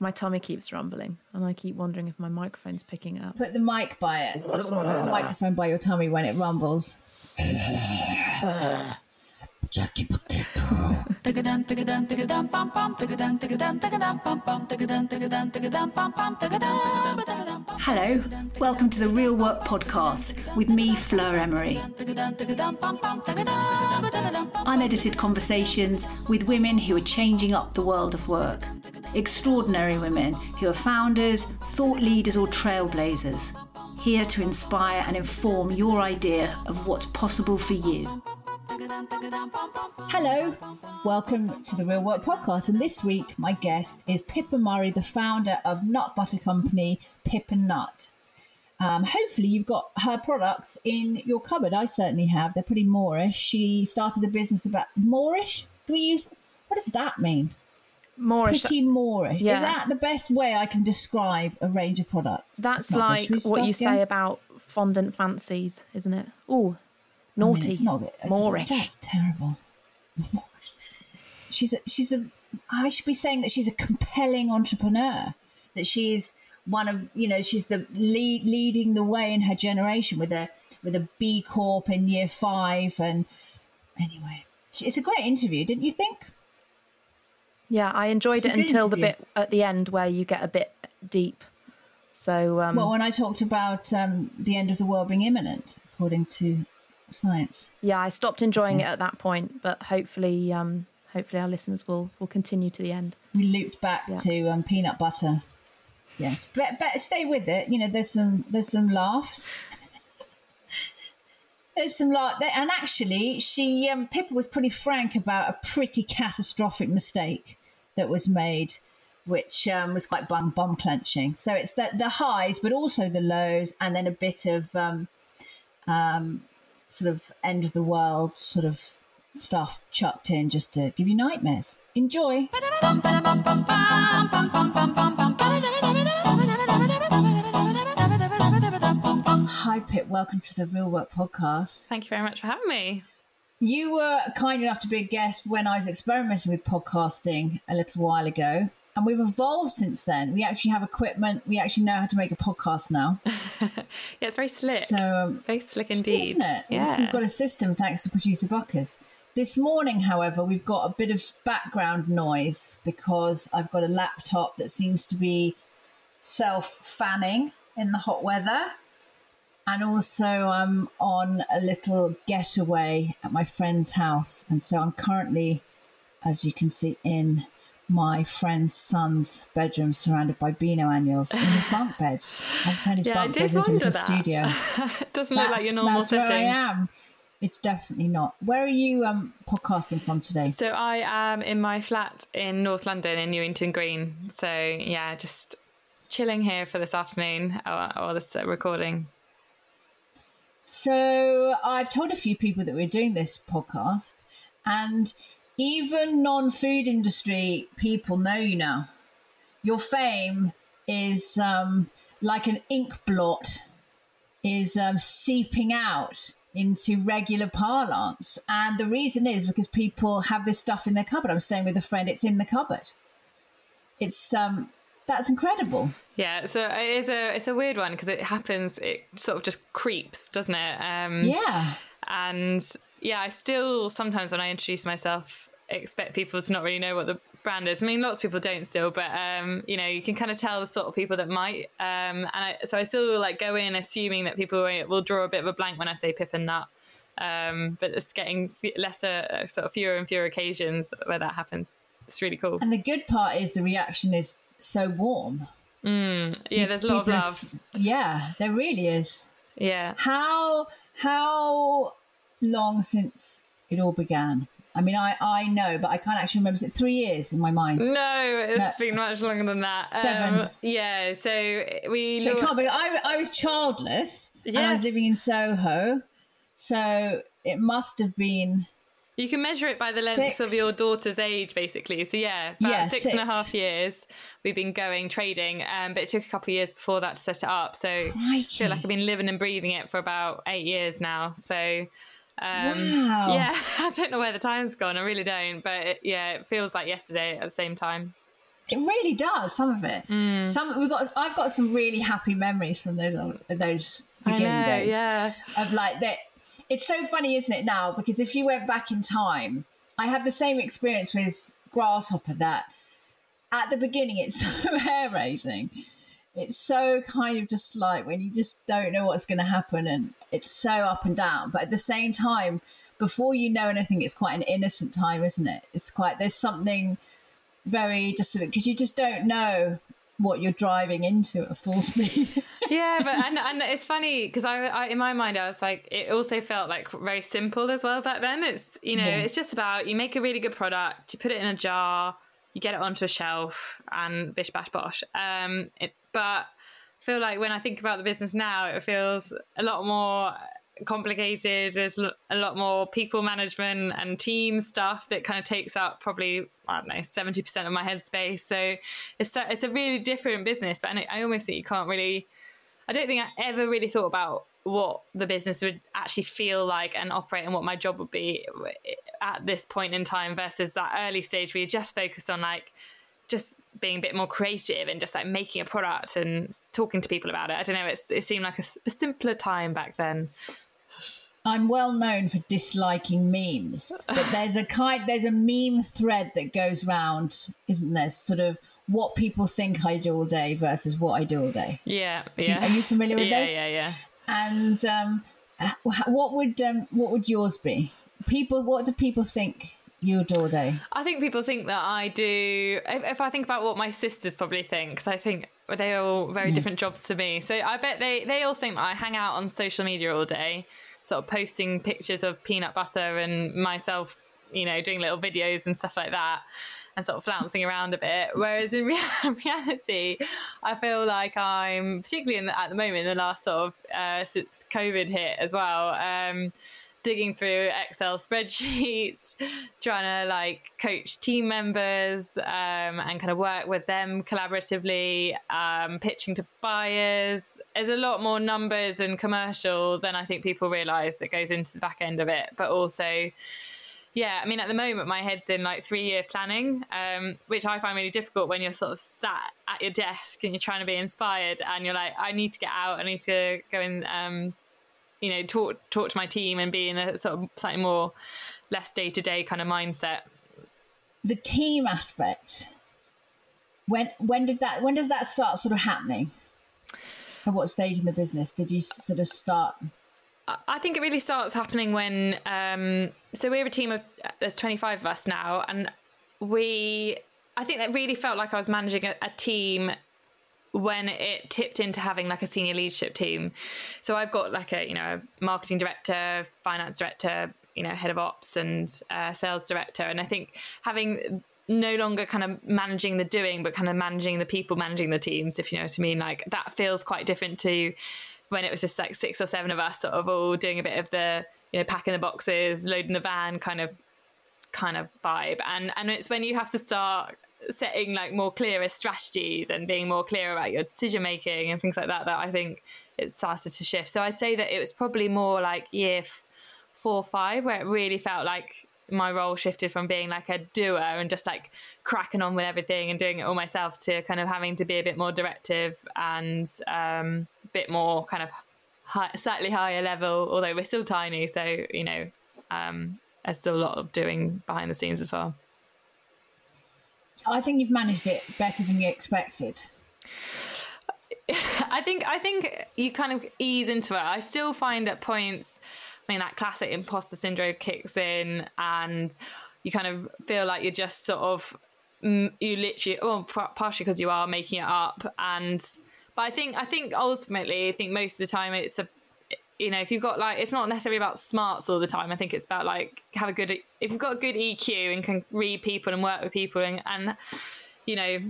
My tummy keeps rumbling, and I keep wondering if my microphone's picking up. Put the mic by it. the microphone by your tummy when it rumbles. Jackie Potato. Hello, welcome to the Real Work Podcast with me, Fleur Emery. Unedited conversations with women who are changing up the world of work. Extraordinary women who are founders, thought leaders, or trailblazers. Here to inspire and inform your idea of what's possible for you. Hello, welcome to the Real Work Podcast. And this week, my guest is Pippa Murray, the founder of Nut Butter Company, Pip and Nut. Um, hopefully, you've got her products in your cupboard. I certainly have. They're pretty moreish. She started the business about Moreish. Do we use what does that mean? Moreish. Pretty moreish. Yeah. Is that the best way I can describe a range of products? That's It's not good. like what you again? say about fondant fancies, isn't it? Oh, I mean, naughty. it's not. It's- Moreish. That's terrible. she's a, she's a. I should be saying that she's a compelling entrepreneur. That she's one of you know she's the lead, leading the way in her generation with a with a B Corp in year five and anyway, she- it's a great interview, didn't you think? Yeah, I enjoyed it until the bit at the end where you get a bit deep. So um, Well, when I talked about um, the end of the world being imminent, according to science. yeah, I stopped enjoying it at that point, but hopefully, um, hopefully our listeners will will continue to the end. we looped back Yeah. to um, peanut butter. Yes, but better stay with it. You know, there's some there's some laughs. There's some laugh, and actually, she um, Pippa was pretty frank about a pretty catastrophic mistake that was made, which um, was quite bum bum clenching. So it's the the highs, but also the lows, and then a bit of um, um, sort of end of the world sort of stuff chucked in just to give you nightmares. Enjoy. Hi, Pip. Welcome to the Real Work Podcast. Thank you very much for having me. You were kind enough to be a guest when I was experimenting with podcasting a little while ago, and we've evolved since then. We actually have equipment. We actually know how to make a podcast now. Yeah, it's very slick. So, um, very slick indeed, isn't it? Yeah, we've got a system thanks to producer Buckers. This morning, however, we've got a bit of background noise because I've got a laptop that seems to be self fanning in the hot weather. And also, I'm on a little getaway at my friend's house. And so I'm currently, as you can see, in my friend's son's bedroom surrounded by Beano annuals in his bunk beds. I've turned his Yeah, bunk beds into a little that. studio it doesn't look like your normal that's where I am. It's definitely not. Where are you um, podcasting from today? So I am in my flat in North London in Newington Green. So yeah, just chilling here for this afternoon or, or this uh, recording. So I've told a few people that we're doing this podcast, and even non-food industry people know you now. Your fame is um, like an ink blot is um, seeping out into regular parlance, and the reason is because people have this stuff in their cupboard. I'm staying with a friend; it's in the cupboard. It's um, that's incredible. Yeah, so it is a it's a weird one because it happens. It sort of just creeps, doesn't it? Um, Yeah. and yeah, I still sometimes when I introduce myself expect people to not really know what the brand is. I mean, lots of people don't still, but um, you know, you can kind of tell the sort of people that might. Um, and I, so I still like go in assuming that people will will draw a bit of a blank when I say Pip and Nut. Um, but it's getting f- lesser, uh, sort of fewer and fewer occasions where that happens. It's really cool. And the good part is the reaction is so warm. Yeah, there's a lot of People are love. s- Yeah, there really is. Yeah. How how long since it all began? I mean, I, I know, but I can't actually remember. Is it three years in my mind? No, it's No. been much longer than that. Seven. Um, yeah, so we. So can't be. I, I was childless and I was living in Soho, so it must have been. You can measure it by the length Six. of your daughter's age, basically. So yeah, about Yeah, six and a six. half years we've been going trading, um, but it took a couple of years before that to set it up. So I feel like I've been living and breathing it for about eight years now. So um, Wow. yeah, I don't know where the time's gone. I really don't, but it, yeah, it feels like yesterday at the same time. It really does. Some of it. Mm. Some we've got. I've got some really happy memories from those those beginning know, days. yeah. Of like that. It's so funny, isn't it? Now because if you went back in time, I have the same experience with Grasshopper. That at the beginning, it's so hair raising. It's so kind of just like when you just don't know what's going to happen, and it's so up and down. But at the same time, before you know anything, it's quite an innocent time, isn't it? It's quite there's something very just because you just don't know what you're driving into at full speed. yeah, but and, and it's funny because I, I, in my mind, I was like, it also felt like very simple as well back then. It's you know, Yeah. it's just about you make a really good product, you put it in a jar, you get it onto a shelf, and bish bash bosh. Um, it, but I feel like when I think about the business now, it feels a lot more complicated. There's a lot more people management and team stuff that kind of takes up probably I don't know seventy percent of my headspace. So it's a, it's a really different business. But I, almost think you can't really. I don't think I ever really thought about what the business would actually feel like and operate and what my job would be at this point in time versus that early stage where you're just focused on like just being a bit more creative and just like making a product and talking to people about it. I don't know. It's, it seemed like a simpler time back then. I'm well known for disliking memes, but there's a kind there's a meme thread that goes round, isn't there? Sort of what people think I do all day versus what I do all day. Yeah, you- yeah. are you familiar with yeah, those? Yeah, yeah, And um, what would um, what would yours be? People, what do people think you do all day? I think people think that I do. If, if I think about what my sisters probably think, because I think they're all very different jobs to me. So I bet they they all think that I hang out on social media all day, sort of posting pictures of peanut butter and myself, you know, doing little videos and stuff like that. And sort of flouncing around a bit, whereas in reality, I feel like I'm particularly the, at the moment in the last sort of uh, since COVID hit as well. Um, digging through Excel spreadsheets, trying to like coach team members um, and kind of work with them collaboratively, um, pitching to buyers. There's a lot more numbers and commercial than I think people realise that goes into the back end of it, but also. Yeah, I mean, at the moment, my head's in like three year planning, um, which I find really difficult when you're sort of sat at your desk and you're trying to be inspired and you're like, I need to get out, I need to go and um, you know talk talk to my team and be in a sort of slightly more less day to day kind of mindset. The team aspect. When when did that? When does that start sort of happening? At what stage in the business did you sort of start? I- think it really starts happening when um, so we're a team of there's 25 of us now and we I think that really felt like I was managing a, a team when it tipped into having like a senior leadership team. So I've got like a you know marketing director, finance director, you know head of ops and uh, sales director, and I think having no longer kind of managing the doing, but kind of managing the people, managing the teams, if you know what I mean. Like that feels quite different to when it was just like six or seven of us, sort of all doing a bit of the you know packing the boxes, loading the van, kind of kind of vibe and and it's when you have to start setting like more clearer strategies and being more clear about your decision making and things like that that i think it started to shift so i'd say that it was probably more like year f- four or five where it really felt like my role shifted from being like a doer and just like cracking on with everything and doing it all myself to kind of having to be a bit more directive and um, a bit more kind of high, slightly higher level although we're still tiny so you know um, there's still a lot of doing behind the scenes as well. I think you've managed it better than you expected. I think I think you kind of ease into it. I still find at points, I mean, that classic imposter syndrome kicks in, and you kind of feel like you're just sort of mm, you literally, well, partially because you are making it up, and but I think I think ultimately, I think most of the time it's a you know, if you've got like, it's not necessarily about smarts all the time. I think it's about like have a good, if you've got a good EQ and can read people and work with people and, and you know,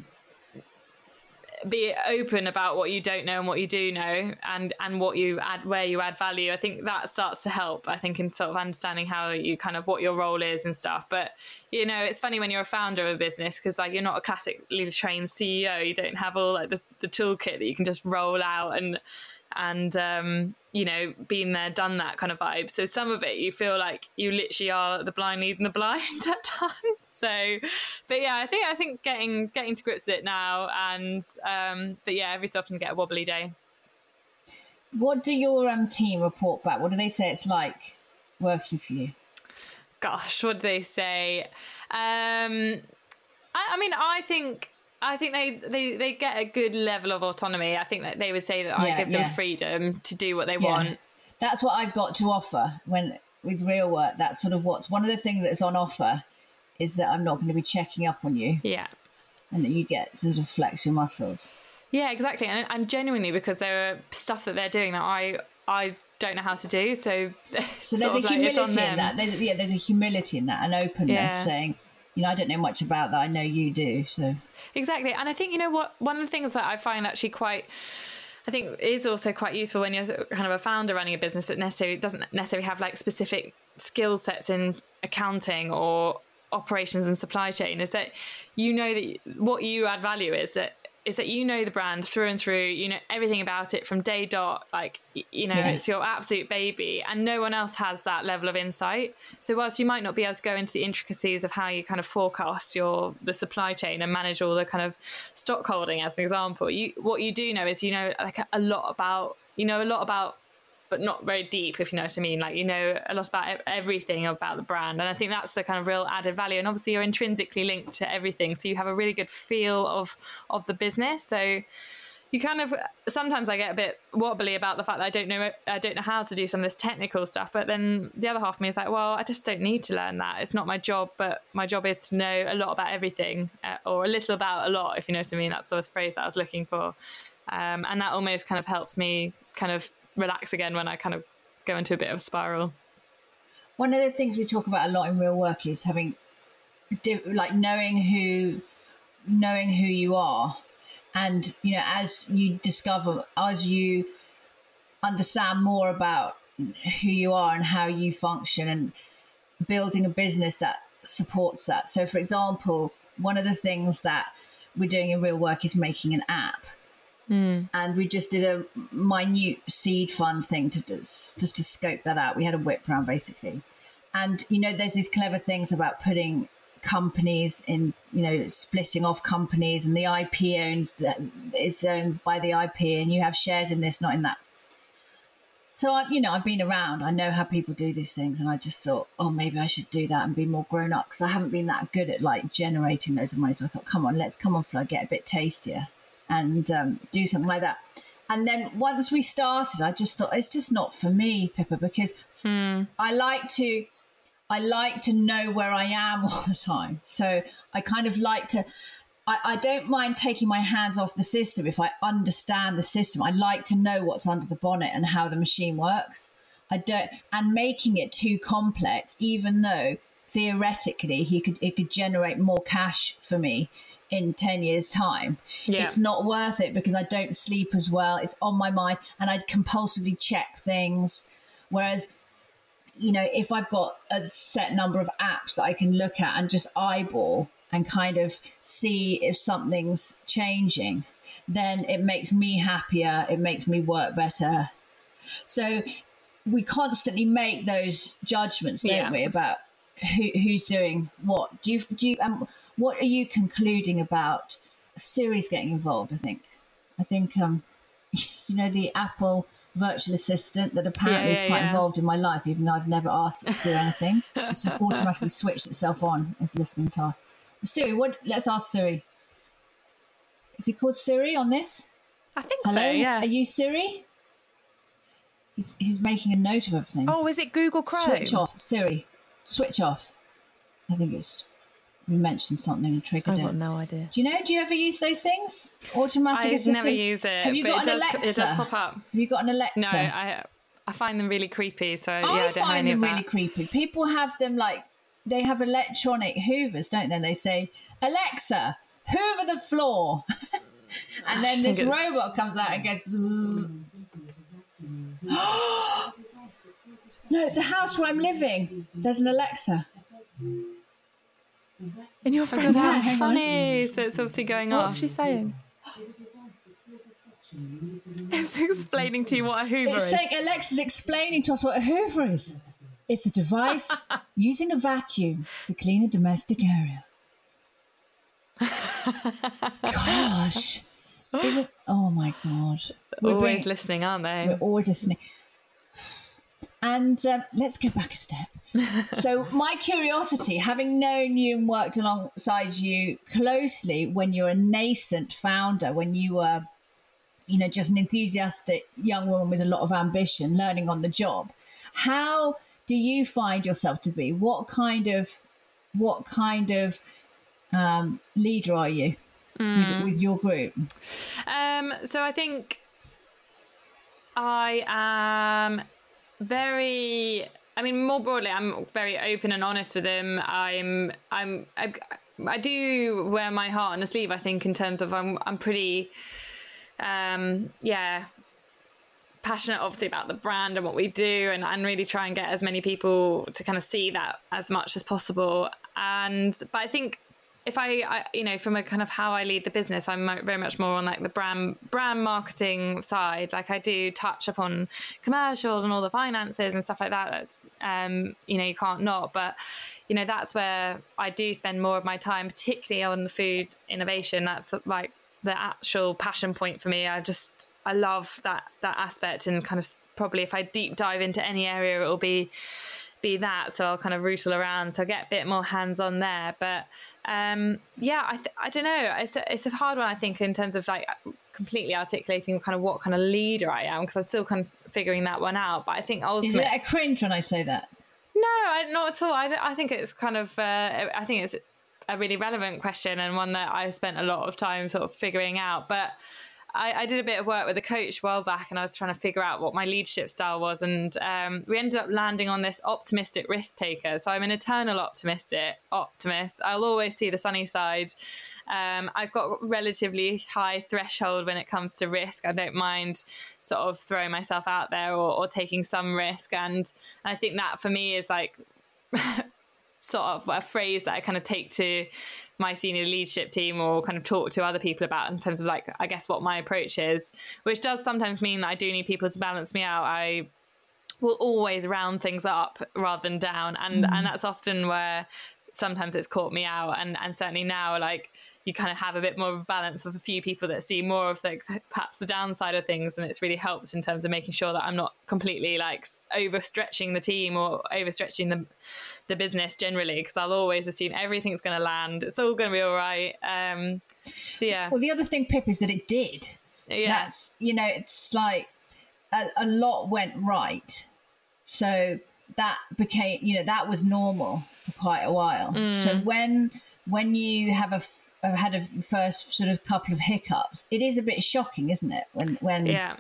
be open about what you don't know and what you do know and and what you add where you add value i think that starts to help i think in sort of understanding how you kind of what your role is and stuff but you know it's funny when you're a founder of a business because like you're not a classically trained ceo you don't have all like the, the toolkit that you can just roll out and and um, you know, been there, done that kind of vibe. So some of it you feel like you literally are the blind leading the blind at times. So, but yeah, I think I think getting getting to grips with it now, and um, but yeah, every so often you get a wobbly day. What do your um, team report back? What do they say it's like working for you? Gosh, what do they say? Um, I, I mean, I think I think they, they, they get a good level of autonomy. I think that they would say that I give them yeah. freedom to do what they Yeah. want. That's what I've got to offer when with real work. That's sort of what's one of the things that's on offer is that I'm not going to be checking up on you Yeah. and that you get to sort of flex your muscles. Yeah, exactly. And, and genuinely because there are stuff that they're doing that I I don't know how to do. So, So there's a humility in that. There's, yeah, there's a humility in that, an openness Yeah. saying, you know, I don't know much about that. I know you do. So Exactly. And I think, you know what, one of the things that I find actually quite I think is also quite useful when you're kind of a founder running a business that necessarily doesn't necessarily have like specific skill sets in accounting or operations and supply chain is that you know that what you add value is that is that you know the brand through and through you know everything about it from day dot like you know Yeah. it's your absolute baby and no one else has that level of insight so whilst you might not be able to go into the intricacies of how you kind of forecast your the supply chain and manage all the kind of stock holding as an example you what you do know is you know like a, a lot about you know a lot about but not very deep, if you know what I mean. Like you know a lot about everything about the brand, and I think that's the kind of real added value. And obviously, you're intrinsically linked to everything, so you have a really good feel of of the business. So you kind of sometimes I get a bit wobbly about the fact that I don't know I don't know how to do some of this technical stuff. But then the other half of me is like, well, I just don't need to learn that. It's not my job, but my job is to know a lot about everything, uh, or a little about a lot, if you know what I mean. That's the phrase that I was looking for, um, and that almost kind of helps me kind of relax again when I kind of go into a bit of a spiral. one of the things we talk about a lot in real work is having like knowing who knowing who you are. And you know as you discover as you understand more about who you are and how you function and building a business that supports that. So for example one of the things that we're doing in real work is making an app Mm. and we just did a minute seed fund thing to just, just to scope that out. We had a whip round basically, and you know, there's these clever things about putting companies in, you know, splitting off companies, and the IP owns that is owned by the IP, and you have shares in this, not in that. So I, you know, I've been around. I know how people do these things, and I just thought, oh, maybe I should do that and be more grown up because I haven't been that good at like generating loads of money. So I thought, come on, let's come on, Flo, get a bit tastier and um, do something like that. And then once we started, I just thought it's just not for me, Pippa, because I like to, I like to know where I am all the time. So I kind of like to. I, I don't mind taking my hands off the system if I understand the system. I like to know what's under the bonnet and how the machine works. I don't, and making it too complex, even though theoretically he could it could generate more cash for me in 10 years time Yeah. it's not worth it because i don't sleep as well it's on my mind and i'd compulsively check things whereas you know if i've got a set number of apps that i can look at and just eyeball and kind of see if something's changing then it makes me happier it makes me work better so we constantly make those judgments, don't Yeah. we, about who, who's doing what? Do you do? You, um, what are you concluding about Siri's getting involved? I think, I think, um, you know, the Apple virtual assistant that apparently Yeah, is quite yeah. involved in my life, even though I've never asked it to do anything. it's just automatically switched itself on as a listening task. Siri, what? Let's ask Siri. Is he called Siri on this? I think Hello, so. Yeah. are you Siri? He's, he's making a note of everything. Oh, is it Google Chrome? Switch off, Siri. Switch off. I think it's we mentioned something and triggered I've it. got no idea. Do you know? Do you ever use those things? Automatic I assistants. never use it. Have you got it an does, Alexa? It does pop up. Have you got an Alexa? No, I I find them really creepy. So yeah, I, I don't have find any them really creepy. People have them like they have electronic hoovers, don't they? They say, Alexa, hoover the floor. and then this think it's- robot comes out and goes. No, the house where I'm living, there's an Alexa. In your friend's God, house. how funny! So it's obviously going on. What's off. she saying? It's explaining to you what a Hoover It's is. saying Alexa's explaining to us what a Hoover is. It's a device using a vacuum to clean a domestic area. Gosh. Is it? Oh my God. We're Always being- listening, aren't they? We're always listening. And um, let's go back a step. so, my curiosity, having known you and worked alongside you closely when you're a nascent founder, when you were, you know, just an enthusiastic young woman with a lot of ambition, learning on the job, how do you find yourself to be? What kind of, what kind of um, leader are you with, with your group? Um, so I think I am very. I mean, more broadly, I'm very open and honest with them. I'm, I'm, I, I do wear my heart on a sleeve. I think in terms of I'm, I'm pretty, um, yeah, passionate obviously about the brand and what we do and, and really try and get as many people to kind of see that as much as possible and but i think if I, I you know from a kind of how i lead the business i'm very much more on like the brand brand marketing side. Like i do touch upon commercials and all the finances and stuff like that. That's um you know you can't not but you know that's where i do spend more of my time particularly on the food innovation. That's like the actual passion point for me. I just i love that that aspect and kind of probably if i deep dive into any area it will be be that. So i'll kind of rootle around. So i get a bit more hands on there. But um yeah i th- i don't know it's a, it's a hard one i think in terms of like completely articulating kind of what kind of leader i am because i'm still kind of figuring that one out but i think ultimately, Is it a cringe when I say that? no, I, not at all. I, I think it's kind of, uh, I think it's a really relevant question and one that I spent a lot of time sort of figuring out. But I, I did a bit of work with a coach a while back and I was trying to figure out what my leadership style was. And um, we ended up landing on this optimistic risk taker. So I'm an eternal optimistic optimist. I'll always see the sunny side. Um, I've got relatively high threshold when it comes to risk. I don't mind sort of throwing myself out there or, or taking some risk, and I think that for me is like sort of a phrase that I kind of take to my senior leadership team or kind of talk to other people about in terms of like I guess what my approach is, which does sometimes mean that I do need people to balance me out. I will always round things up rather than down, and and mm. that's often where sometimes it's caught me out, and and certainly now like you kind of have a bit more of a balance of a few people that see more of like perhaps the downside of things and it's really helped in terms of making sure that I'm not completely like overstretching the team or overstretching the the business generally because I'll always assume everything's going to land it's all going to be all right um so yeah Well, the other thing, Pip, is that it did. yeah That's, you know, it's like a, a lot went right. So that became, you know, that was normal for quite a while. So Mm. when when you have a f- had a first sort of couple of hiccups, it is a bit shocking, isn't it? When when yeah.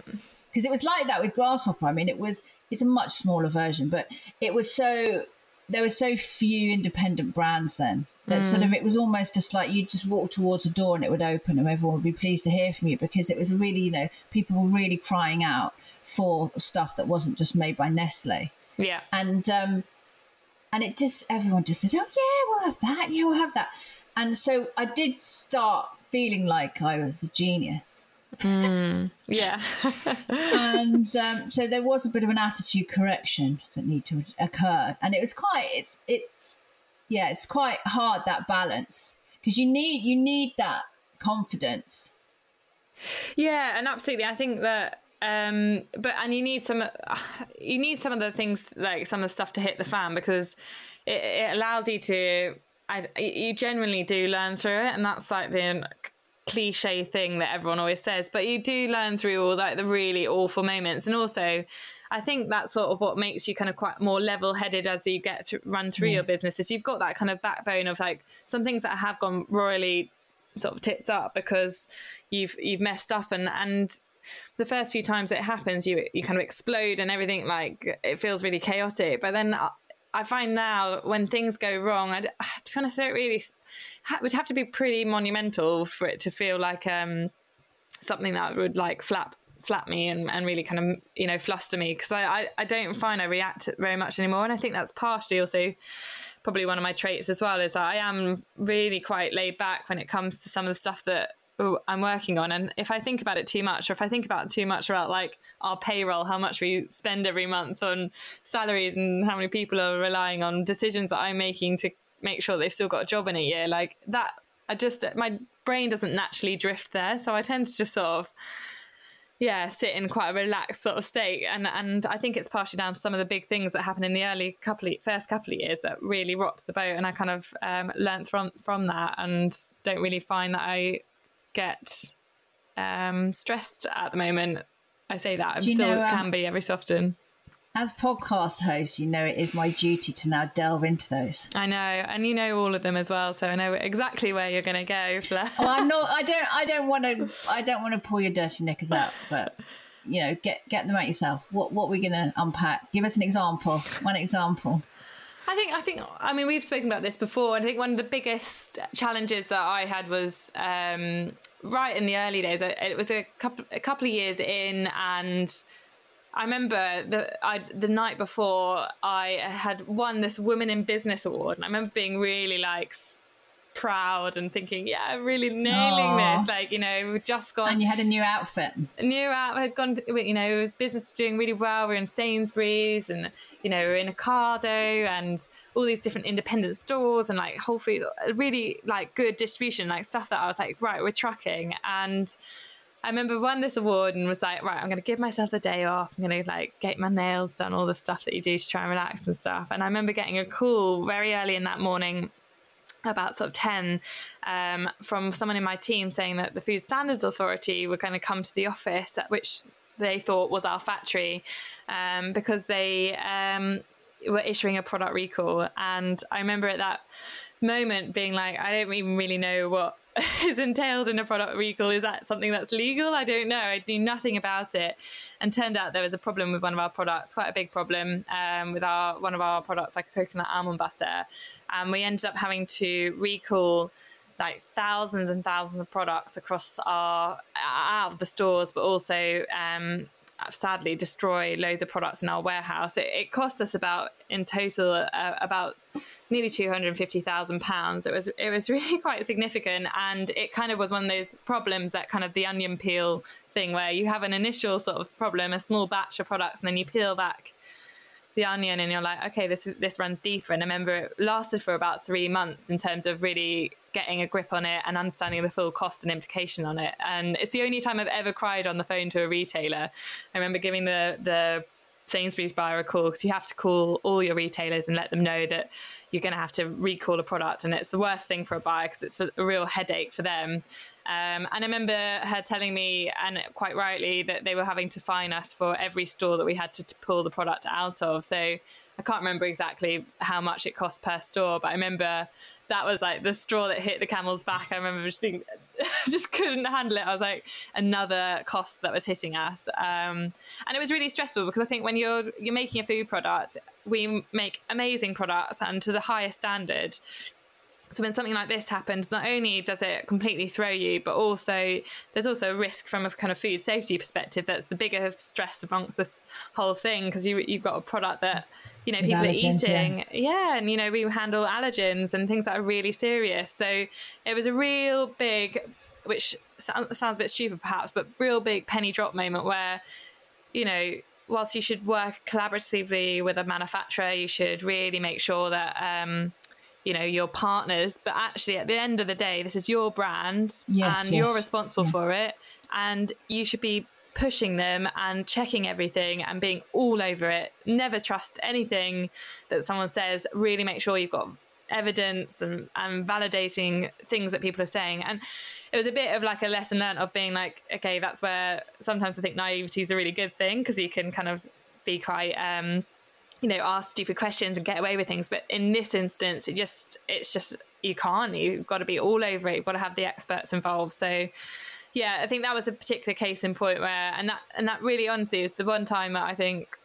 because it was like that with Grasshopper. I mean it was it's a much smaller version but it was so there were so few independent brands then that sort of it was almost just like you just walk towards a door and it would open and everyone would be pleased to hear from you because it was really you know people were really crying out for stuff that wasn't just made by Nestlé. Yeah. And um and it just everyone just said oh yeah we'll have that. Yeah we'll have that and so i did start feeling like i was a genius. Yeah. And um, so there was a bit of an attitude correction that need to occur. And it was quite it's it's yeah it's quite hard that balance because you need you need that confidence. Yeah, and absolutely. I think that um but and you need some you need some of the things like some of the stuff to hit the fan because it, it allows you to I, you genuinely do learn through it and that's like the cliche thing that everyone always says but you do learn through all like the really awful moments. And also I think that's sort of what makes you kind of quite more level-headed as you get through, run through your mm. business is you've got that kind of backbone of like some things that have gone royally sort of tits up because you've you've messed up and and the first few times it happens you you kind of explode and everything like it feels really chaotic. But then uh, I- find now when things go wrong I d- to be honest I don't really it would have to be pretty monumental for it to feel like um something that would like flap flap me and, and really kind of you know fluster me because I, I I don't find I react very much anymore and I think that's partially also probably one of my traits as well is that I am really quite laid back when it comes to some of the stuff that I'm working on. And if I think about it too much, or if I think about too much about like our payroll, how much we spend every month on salaries and how many people are relying on decisions that I'm making to make sure they've still got a job in a year, like that, I just, my brain doesn't naturally drift there. So I tend to just sort of, yeah, sit in quite a relaxed sort of state, and and I think it's partially down to some of the big things that happened in the early couple of, first couple of years that really rocked the boat, and I kind of um, learned from from that, and don't really find that I get um, stressed at the moment. I say that I'm still know, um, can be every so often as podcast host, you know it is my duty to now delve into those. I know, and you know all of them as well, so I know exactly where you're going to go, oh, I'm not. I don't. I don't want to. I don't want to pull your dirty knickers out, but you know, get get them out yourself. What what are we going to unpack? Give us an example. One example. I think I think I mean we've spoken about this before. I think one of the biggest challenges that I had was um, right in the early days. It was a couple a couple of years in, and I remember the I, the night before I had won this Women in Business award, and I remember being really like proud and thinking, yeah, I'm really nailing Aww. this. Like, you know, we've just gone. And you had a new outfit. A new outfit had gone, to, you know, his business was doing really well. We are in Sainsbury's and, you know, we are in Ocado and all these different independent stores and like Whole Foods, really like good distribution, like stuff that I was like, right, we're trucking. And I remember won this award and was like, right, I'm going to give myself a day off. I'm going to like get my nails done, all the stuff that you do to try and relax and stuff. And I remember getting a call very early in that morning about sort of 10 um, from someone in my team saying that the Food Standards Authority were going to come to the office, which they thought was our factory, um, because they um, were issuing a product recall. And I remember at that moment being like, I don't even really know what is entailed in a product recall. Is that something that's legal? I don't know. I knew nothing about it, and turned out there was a problem with one of our products, quite a big problem um, with our one of our products, like a coconut almond butter, and we ended up having to recall like thousands and thousands of products across our out of the stores, but also um, sadly destroy loads of products in our warehouse. It, it cost us about in total uh, about nearly two hundred and fifty thousand pounds. It was it was really quite significant, and it kind of was one of those problems that kind of the onion peel thing, where you have an initial sort of problem, a small batch of products, and then you peel back the onion, and you're like, okay, this is, this runs deeper. And I remember it lasted for about three months in terms of really getting a grip on it and understanding the full cost and implication on it. And it's the only time I've ever cried on the phone to a retailer. I remember giving the the Sainsbury's buyer a call because you have to call all your retailers and let them know that you're going to have to recall a product. And it's the worst thing for a buyer because it's a, real headache for them. Um, and I remember her telling me, and quite rightly, that they were having to fine us for every store that we had to, to pull the product out of. So I can't remember exactly how much it cost per store, but I remember that was like the straw that hit the camel's back. I remember just being, just couldn't handle it. I was like, another cost that was hitting us, um, and it was really stressful because I think when you're you're making a food product, we make amazing products and to the highest standard. So when something like this happens, not only does it completely throw you, but also there's also a risk from a kind of food safety perspective. That's the bigger stress amongst this whole thing because you you've got a product that you know, people are eating. Yeah. yeah. And, you know, we handle allergens and things that are really serious. So it was a real big, which sounds a bit stupid perhaps, but real big penny drop moment where, you know, whilst you should work collaboratively with a manufacturer, you should really make sure that, um, you know your partners but actually at the end of the day this is your brand yes, and yes. you're responsible yeah. for it and you should be pushing them and checking everything and being all over it. Never trust anything that someone says. Really make sure you've got evidence and, and validating things that people are saying. And it was a bit of like a lesson learned of being like, okay, that's where sometimes I think naivety is a really good thing because you can kind of be quite, um, you know, ask stupid questions and get away with things. But in this instance, it just, it's just, you can't. You've got to be all over it. You've got to have the experts involved. So, yeah, I think that was a particular case in point where, and that and that really honestly is the one time I think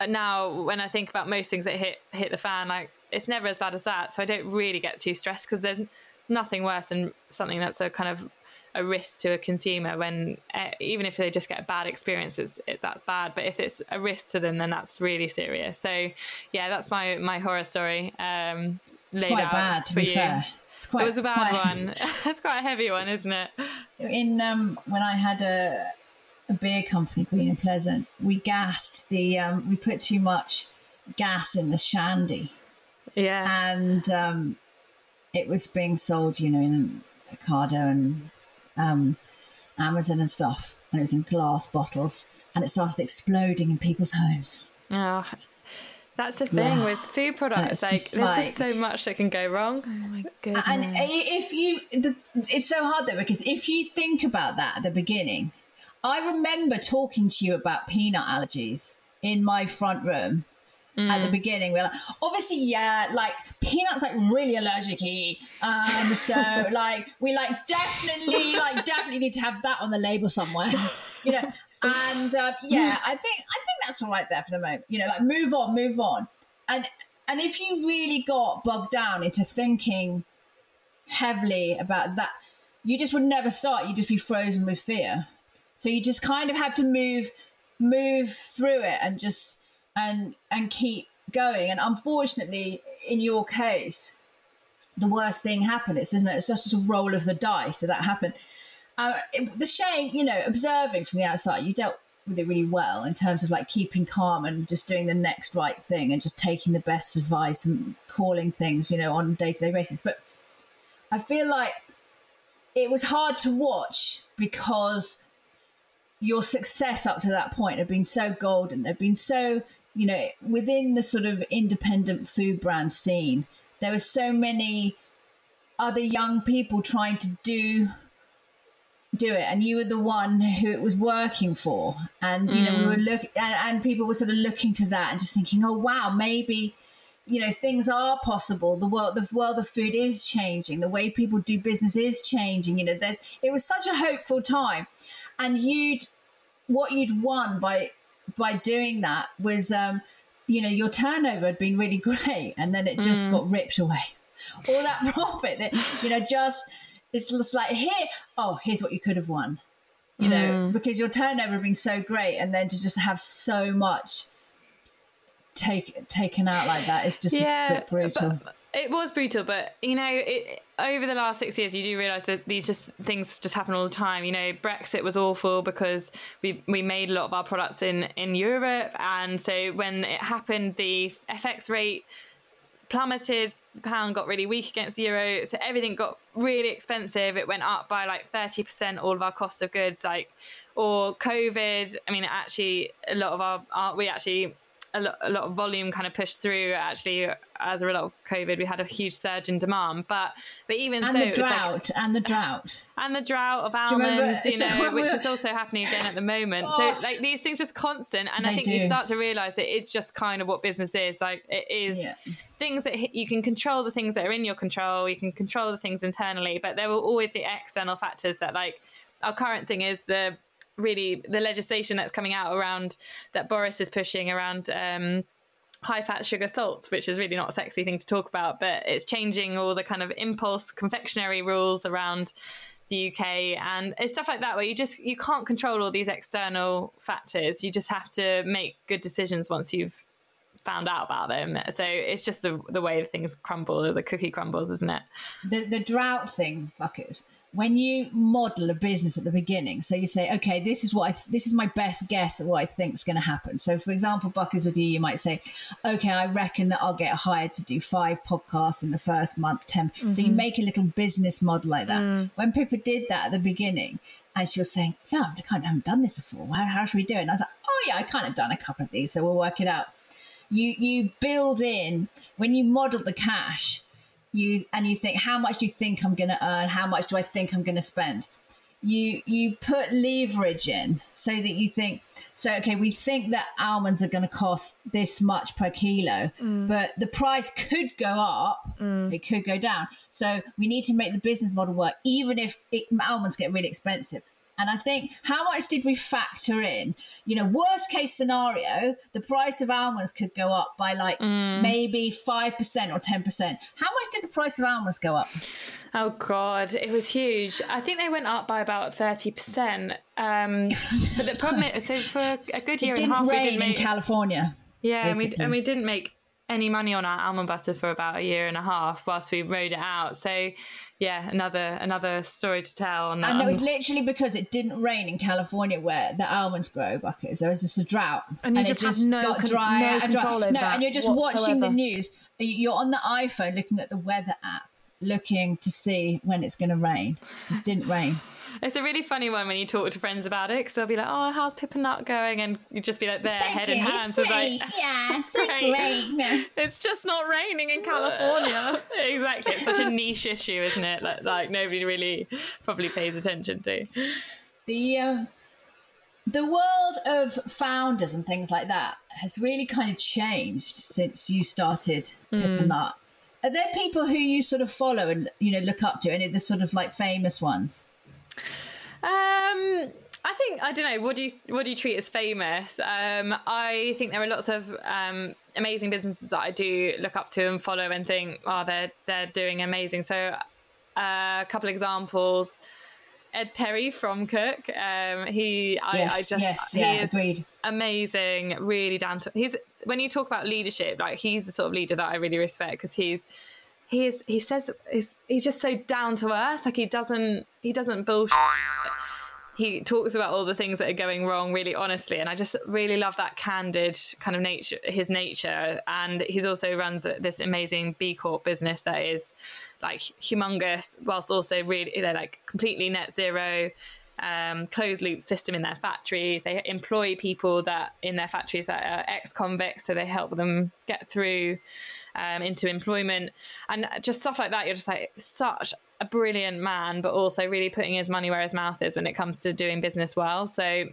uh, now when I think about most things that hit hit the fan, like it's never as bad as that. So I don't really get too stressed because there's nothing worse than something that's a kind of a risk to a consumer when uh, even if they just get a bad experience it's, it, that's bad but if it's a risk to them then that's really serious so yeah that's my my horror story um it's laid quite out bad to be you. fair It's quite, it was a bad quite- one. It's quite a heavy one, isn't it? in um, when I had a a beer company, Green and Pleasant, we gassed the um, we put too much gas in the shandy, Yeah. and um, it was being sold, you know, in Ocado and um, Amazon and stuff, and it was in glass bottles, and it started exploding in people's homes. Oh, that's the thing Yeah. with food products. Like, just there's like- just so much that can go wrong. Oh my goodness. And if you, the, it's so hard though because if you think about that at the beginning, I remember talking to you about peanut allergies in my front room at the beginning. We're like, obviously, yeah, like peanuts like really allergic Um, so like we like definitely like definitely need to have that on the label somewhere, you know. And uh, yeah, I think I think that's all right there for the moment. You know, like move on, move on, and and if you really got bogged down into thinking heavily about that, you just would never start. You'd just be frozen with fear. So you just kind of have to move move through it and just and and keep going. And unfortunately, in your case, the worst thing happened. It's isn't it? It's just a roll of the dice that that happened. Uh, the shame, you know, observing from the outside, you dealt with it really well in terms of like keeping calm and just doing the next right thing and just taking the best advice and calling things, you know, on a day to day basis. But I feel like it was hard to watch because your success up to that point had been so golden. Had been so, you know, within the sort of independent food brand scene, there were so many other young people trying to do do it and you were the one who it was working for. And you know we were look and, and people were sort of looking to that and just thinking oh wow maybe you know things are possible. The world the world of food is changing. The way people do business is changing. You know there's it was such a hopeful time. And you'd what you'd won by by doing that was um you know your turnover had been really great and then it just got ripped away. All that profit that you know just it's just like here oh here's what you could have won you know mm. because your turnover had been so great and then to just have so much take taken out like that is just Yeah, a bit brutal It was brutal, but you know, it, over the last six years, you do realise that these just things just happen all the time. You know, Brexit was awful because we we made a lot of our products in in Europe, and so when it happened, the FX rate plummeted. The pound got really weak against the euro, so everything got really expensive. It went up by like thirty percent. All of our cost of goods, like or COVID. I mean, actually, a lot of our, our we actually a lot, a lot of volume kind of pushed through actually as a result of covid we had a huge surge in demand but but even and so the was like- drought and the drought and the drought of almonds, you, so know, we which is also happening again at the moment. Oh. So like these things just constant, and I think you start to realise that it's just kind of what business is. Like it is Yeah. things that you can control the things that are in your control. You can control the things internally, but there will always be external factors that like our current thing is the really the legislation that's coming out around that Boris is pushing around. Um, high fat sugar salts, which is really not a sexy thing to talk about, but it's changing all the kind of impulse confectionery rules around the UK and it's stuff like that where you just you can't control all these external factors. You just have to make good decisions once you've found out about them. So it's just the the way things crumble, the cookie crumbles, isn't it? the the drought thing, fuckers. When you model a business at the beginning, so you say, okay, this is what I th- this is my best guess at what I think is going to happen. So, for example, Buckers with you, you might say, okay, I reckon that I'll get hired to do five podcasts in the first month, 10 So you mm-hmm. make a little business model like that. Mm. When Pippa did that at the beginning, and she was saying, "Yeah, I kind of haven't done this before. How, how should we do it?" And I was like, "Oh yeah, I kind of done a couple of these, so we'll work it out." You you build in when you model the cash you and you think how much do you think i'm going to earn? How much do i think i'm going to spend? You you put leverage in so that you think so okay we think that almonds are going to cost this much per kilo mm. but the price could go up. Mm. It could go down. So we need to make the business model work even if it, almonds get really expensive and I think how much did we factor in? You know, worst case scenario, the price of almonds could go up by like maybe 5% or 10%. How much did the price of almonds go up? Oh God, it was huge. I think they went up by about thirty percent. Um, but the problem is, so for a good year and a half, we didn't in California. yeah, and we, and we didn't make any money on our almond butter for about a year and a half whilst we rode it out. So, yeah, another another story to tell on that. And it was literally because it didn't rain in California where the almonds grow, buckets. There was just a drought, And you it just have no con- no and control over No, and you're just watching the news. You're on the iPhone looking at the weather app, looking to see when it's going to rain. Just didn't rain. It's a really funny one when you talk to friends about it because they'll be like, "Oh, how's Pip and Nut going?" And you just be like, "Their head and hands." It's like, yeah, so great. Yeah. It's just not raining in California. exactly. It's such a niche issue, isn't it? Like, like nobody really probably pays attention to. the um, the world of founders and things like that has really kind of changed since you started Pip and Nut. Are there people who you sort of follow and you know look up to? Any of the sort of like famous ones? Um, I think I don't know. What do you what do you treat as famous? Um, I think there are lots of um, amazing businesses that I do look up to and follow and think, oh, they're they're doing amazing. So, uh, a couple examples. Ed Perry from Cook. Um, he, I, I yes, just, yes, he yeah, is agreed. amazing, really down to. He's when you talk about leadership, like he's the sort of leader that I really respect because he's he is he says he's, he's just so down to earth. Like he doesn't he doesn't bullshit. He talks about all the things that are going wrong really honestly, and I just really love that candid kind of nature, his nature. And he's also runs this amazing B Corp business that is like humongous, whilst also really know like completely net zero um, closed loop system in their factories. They employ people that in their factories that are ex convicts, so they help them get through um, into employment and just stuff like that. You're just like such a brilliant man, but also really putting his money where his mouth is when it comes to doing business well. So.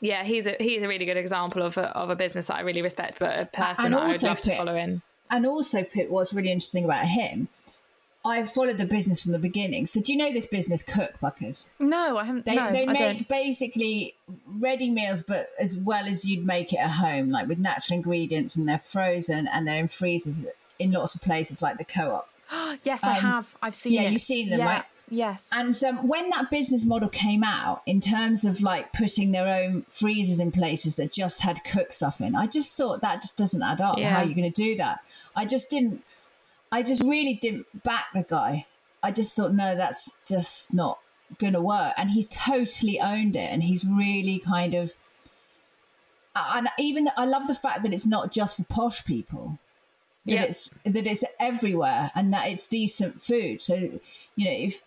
Yeah, he's a he's a really good example of a, of a business that I really respect, but a person I would love to follow in. And also, Pip, what's really interesting about him, I followed the business from the beginning. So do you know this business, Cook Buckers? No, I haven't. They no, they I make don't. basically ready meals, but as well as you'd make it at home, like with natural ingredients, and they're frozen and they're in freezers in lots of places, like the co-op. Yes, I um, have. I've seen yeah, it. you've seen them, Yeah, right? Yes. And um, when that business model came out, in terms of like putting their own freezers in places that just had cook stuff in, I just thought that just doesn't add up. Yeah. How are you going to do that? I just didn't. I just really didn't back the guy. I just thought, no, that's just not going to work. And he's totally owned it, and he's really kind of. And even I love the fact that it's not just for posh people that Yeah. it's that it's everywhere and that it's decent food. So, you know, if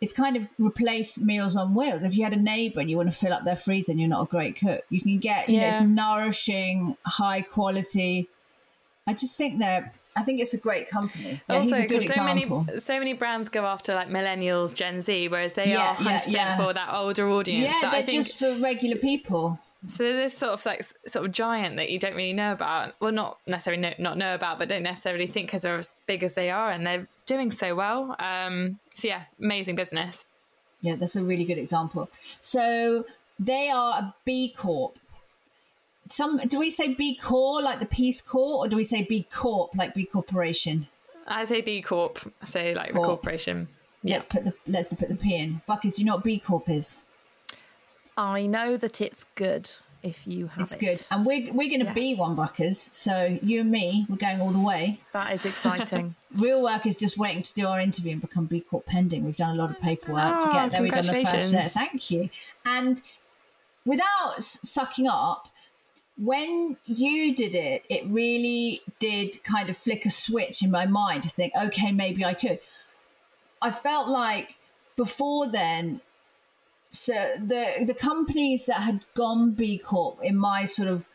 it's kind of replaced meals on wheels. If you had a neighbour and you want to fill up their freezer and you're not a great cook, you can get, you know, it's nourishing, high quality. I just think they're I think it's a great company. Yeah, also, he's a good 'cause so many so many brands go after like millennials, Gen Z, whereas they Yeah, are hundred yeah, percent yeah. for that older audience. yeah, they're think just for regular people. so. They're this sort of like sort of giant that you don't really know about. Well, not necessarily know, not know about, but don't necessarily think because they're as big as they are, and they're doing so well. Um, so yeah, amazing business. Yeah, that's a really good example. So they are a B Corp. Some do we say B Corp like the Peace Corps, or do we say B Corp like B Corporation? I say B Corp, say like the corporation. Yeah. Let's put the let's put the P in. Buckers, do you know what B Corp is? I know that it's good if you have It's it. good, and we're we're going to be one Buckers. So you and me, we're going all the way. That is exciting. Real work is just waiting to do our interview and become B Corp pending. We've done a lot of paperwork to Oh, get ah, there. We've done the first congratulations. Thank you. And without sucking up, when you did it, it really did kind of flick a switch in my mind to think, okay, maybe I could. I felt like before then, so the the companies that had gone B Corp in my sort of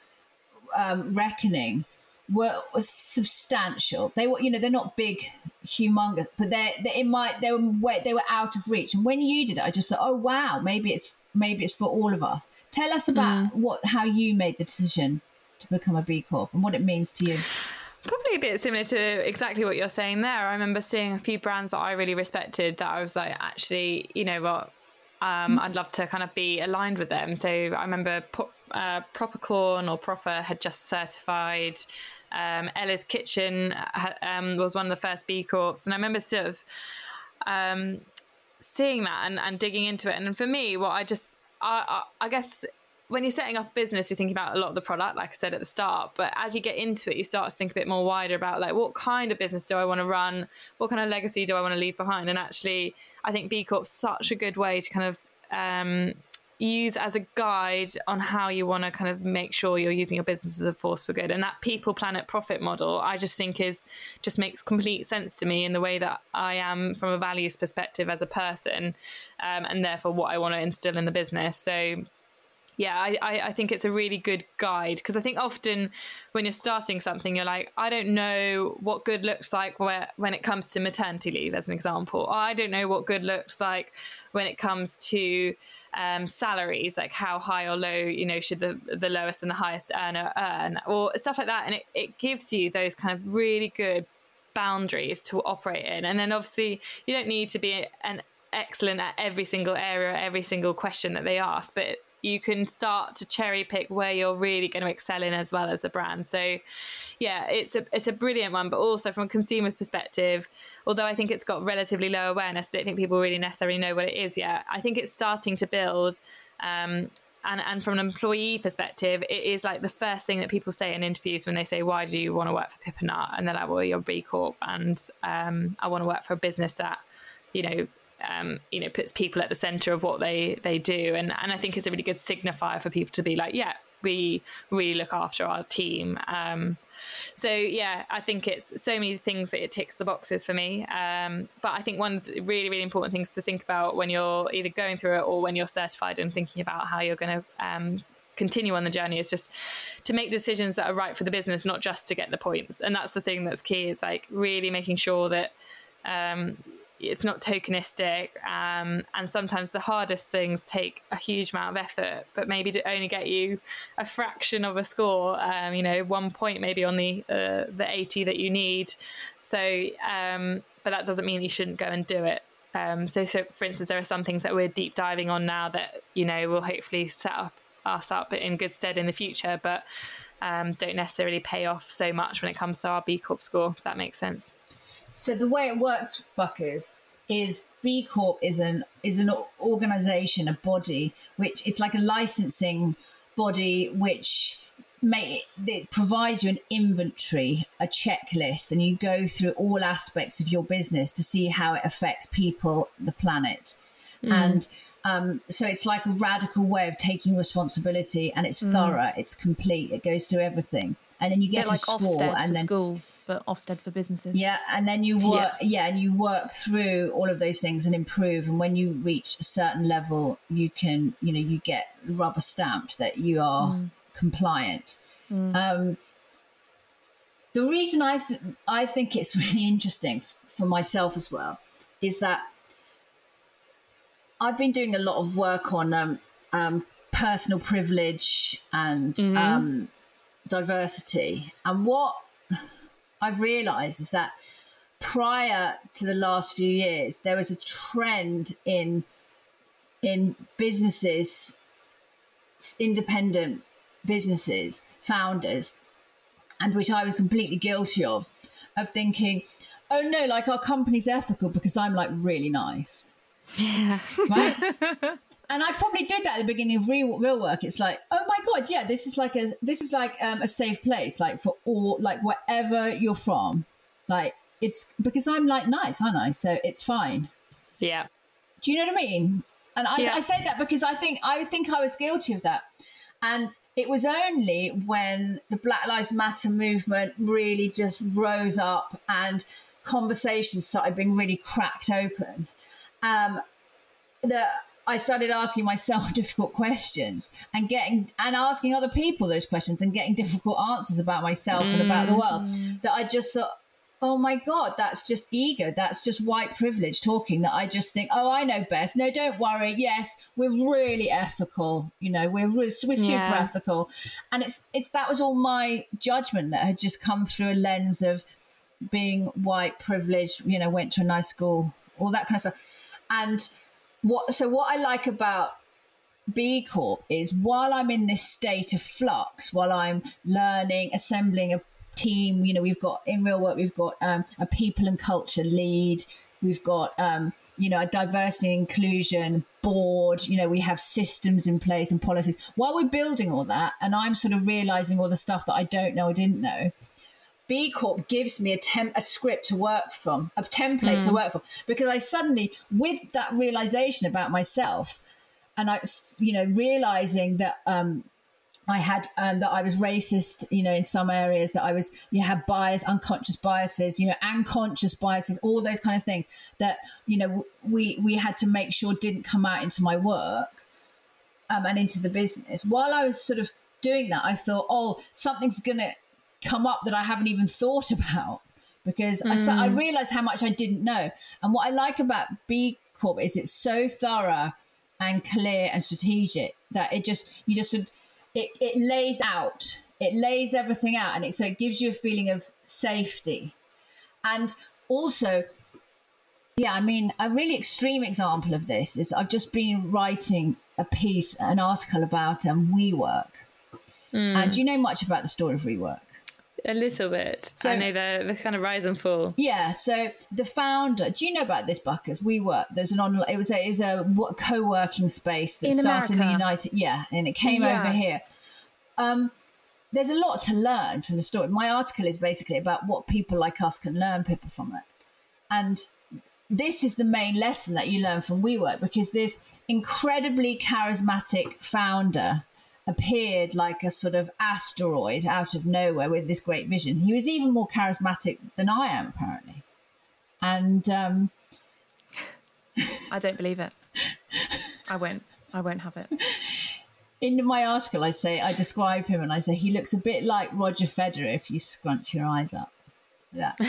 um, reckoning were substantial. They were, you know, they're not big, humongous, but they're, they in my they were they were out of reach. And when you did it, I just thought, oh wow, maybe it's maybe it's for all of us. Tell us about what how you made the decision to become a B Corp and what it means to you. Probably a bit similar to exactly what you're saying there. I remember seeing a few brands that I really respected that I was like, actually, you know what? Um, I'd love to kind of be aligned with them. So I remember uh, Propercorn or Proper had just certified. Um, Ella's Kitchen ha- um, was one of the first B Corps. And I remember sort of um, seeing that and, and digging into it. And for me, what I just, I, I, I guess when you're setting up a business, you're thinking about a lot of the product, like I said at the start. But as you get into it, you start to think a bit more wider about like what kind of business do I want to run? What kind of legacy do I want to leave behind? And actually, I think B Corp's such a good way to kind of um, use as a guide on how you want to kind of make sure you're using your business as a force for good. And that people planet profit model i just think is just makes complete sense to me in the way that i am from a values perspective as a person um, and therefore what i want to instill in the business. So yeah, I, I think it's a really good guide because I think often when you're starting something, you're like, I don't know what good looks like where, when it comes to maternity leave, as an example. Or I don't know what good looks like when it comes to um, salaries, like how high or low, you know, should the the lowest and the highest earner earn, or stuff like that. And it, it gives you those kind of really good boundaries to operate in. And then obviously, you don't need to be an excellent at every single area, every single question that they ask, but you can start to cherry pick where you're really going to excel in as well as a brand. So yeah, it's a it's a brilliant one, but also from a consumer's perspective, although I think it's got relatively low awareness, I don't think people really necessarily know what it is yet. I think it's starting to build um, and and from an employee perspective, it is like the first thing that people say in interviews when they say, "Why do you want to work for Pip and And they're like, "Well, you're B Corp, and um, I want to work for a business that, you know, um, you know, puts people at the center of what they they do, and and I think it's a really good signifier for people to be like, yeah, we really look after our team. Um, so yeah, I think it's so many things that it ticks the boxes for me. Um, but I think one of the really really important things to think about when you're either going through it or when you're certified and thinking about how you're going to um, continue on the journey is just to make decisions that are right for the business, not just to get the points. And that's the thing that's key. Is like really making sure that um, it's not tokenistic um, and sometimes the hardest things take a huge amount of effort but maybe to only get you a fraction of a score um, you know one point maybe on the uh, the 80 that you need. So um, but that doesn't mean you shouldn't go and do it. Um, so, so for instance there are some things that we're deep diving on now that you know will hopefully set up us up in good stead in the future but um, don't necessarily pay off so much when it comes to our b corp score if that makes sense so the way it works, Buckers, is B Corp is an is an organization, a body, which it's like a licensing body which may it provides you an inventory, a checklist, and you go through all aspects of your business to see how it affects people, the planet. Mm. And um, so it's like a radical way of taking responsibility and it's mm. thorough, it's complete, it goes through everything and then you get to like school Ofsted and then schools, but Ofsted for businesses. Yeah, and then you work. Yeah. yeah, and you work through all of those things and improve. And when you reach a certain level, you can, you know, you get rubber stamped that you are mm. compliant. Mm. Um, the reason I th- I think it's really interesting f- for myself as well is that I've been doing a lot of work on um, um, personal privilege and mm-hmm. um, diversity. And what I've realized is that prior to the last few years, there was a trend in in businesses, independent businesses, founders, and which I was completely guilty of, of thinking, oh no, like our company's ethical because I'm like really nice. Yeah. Right? and I probably did that at the beginning of real, real work. It's like, oh my god, yeah, this is like a this is like um, a safe place, like for all, like wherever you're from, like it's because I'm like nice, aren't I? So it's fine. Yeah. Do you know what I mean? And I, yeah. I say that because I think I think I was guilty of that, and it was only when the Black Lives Matter movement really just rose up and conversations started being really cracked open. Um, that I started asking myself difficult questions and getting and asking other people those questions and getting difficult answers about myself mm. and about the world mm. that I just thought oh my god that's just ego that's just white privilege talking that i just think oh i know best no don't worry yes we're really ethical you know we're we're, super yeah. ethical and it's it's that was all my judgment that had just come through a lens of being white privilege you know went to a nice school all that kind of stuff and what so what I like about B Corp is while I'm in this state of flux, while I'm learning, assembling a team, you know, we've got in real work, we've got um, a people and culture lead, we've got um, you know, a diversity and inclusion board. You know, we have systems in place and policies. While we're building all that, and I'm sort of realizing all the stuff that I don't know, I didn't know. B Corp gives me a temp, a script to work from, a template to work from, because I suddenly, with that realization about myself, and I, you know, realizing that um, I had um, that I was racist, you know, in some areas that I was, you have bias, unconscious biases, you know, and conscious biases, all those kind of things that, you know, we, we had to make sure didn't come out into my work um, and into the business. While I was sort of doing that, I thought, oh, something's going to come up that I haven't even thought about because I, so I realized how much I didn't know. And what I like about B Corp is it's so thorough and clear and strategic that it just, you just it, it lays out it lays everything out and it so it gives you a feeling of safety. And also yeah i mean a really extreme example of this is i've just been writing a piece an article about um, WeWork. And do you know much about the story of WeWork A little bit. So- I know the the kind of rise and fall. Yeah, so the founder, do you know about this, Buckers? We work. There's an online. It was a, it was a wo- co-working space that In started in the United. Yeah, and it came Yeah. over here. Um, there's a lot to learn from the story. My article is basically about what people like us can learn people from it, and this is the main lesson that you learn from WeWork because this incredibly charismatic founder appeared like a sort of asteroid out of nowhere with this great vision. He was even more charismatic than I am, apparently. And um, I don't believe it. I won't. I won't have it. in my article, I say, I describe him and I say, he looks a bit like Roger Federer if you scrunch your eyes up. Yeah.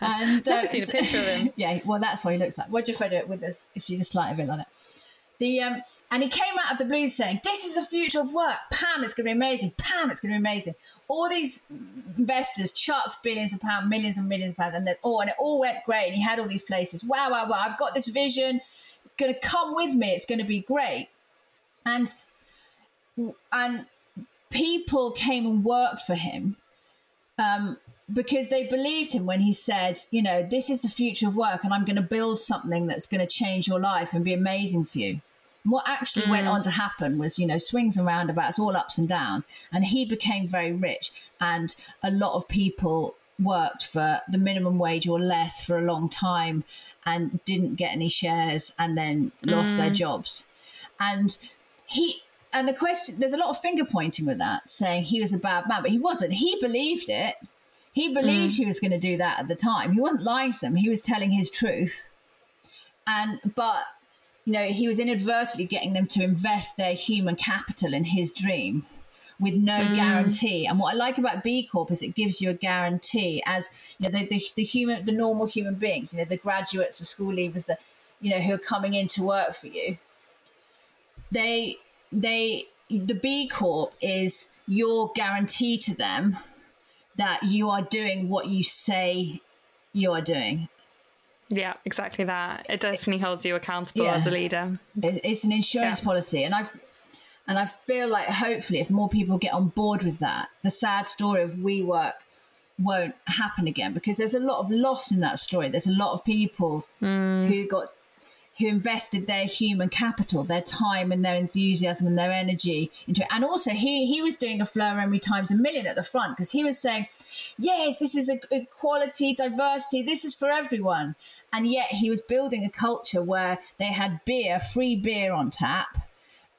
And uh, Never seen a picture of him. Yeah, well, that's what he looks like. Roger Federer with us, if you just slight a bit like that. The um, and he came out of the blue saying, "This is the future of work. Pam, it's going to be amazing. Pam, it's going to be amazing." All these investors chucked billions of pounds, millions and millions of pounds, and then oh, and it all went great. And he had all these places. Wow, wow, wow! I've got this vision. Going to come with me. It's going to be great. And and people came and worked for him um, because they believed him when he said, you know, this is the future of work, and I'm going to build something that's going to change your life and be amazing for you. What actually went mm. on to happen was, you know, swings and roundabouts, all ups and downs, and he became very rich, and a lot of people worked for the minimum wage or less for a long time and didn't get any shares and then lost their mm. jobs. And he and the question there's a lot of finger pointing with that saying he was a bad man but he wasn't. He believed it. He believed mm. he was going to do that at the time. He wasn't lying to them. He was telling his truth. And but you know he was inadvertently getting them to invest their human capital in his dream with no mm. guarantee. And what i like about b corp is it gives you a guarantee as you know the, the, the human the normal human beings you know the graduates the school leavers the you know who are coming in to work for you. They they the B Corp is your guarantee to them that you are doing what you say you are doing. Yeah, exactly that. It definitely holds you accountable Yeah. as a leader. It's, it's an insurance Yeah. policy, and I've and I feel like hopefully if more people get on board with that, the sad story of WeWork won't happen again because there's a lot of loss in that story. There's a lot of people mm. who got who invested their human capital, their time and their enthusiasm and their energy into it. And also, he he was doing a Fleur Emery times a million at the front because he was saying, "Yes, this is a equality, diversity. This is for everyone." And yet, he was building a culture where they had beer, free beer on tap.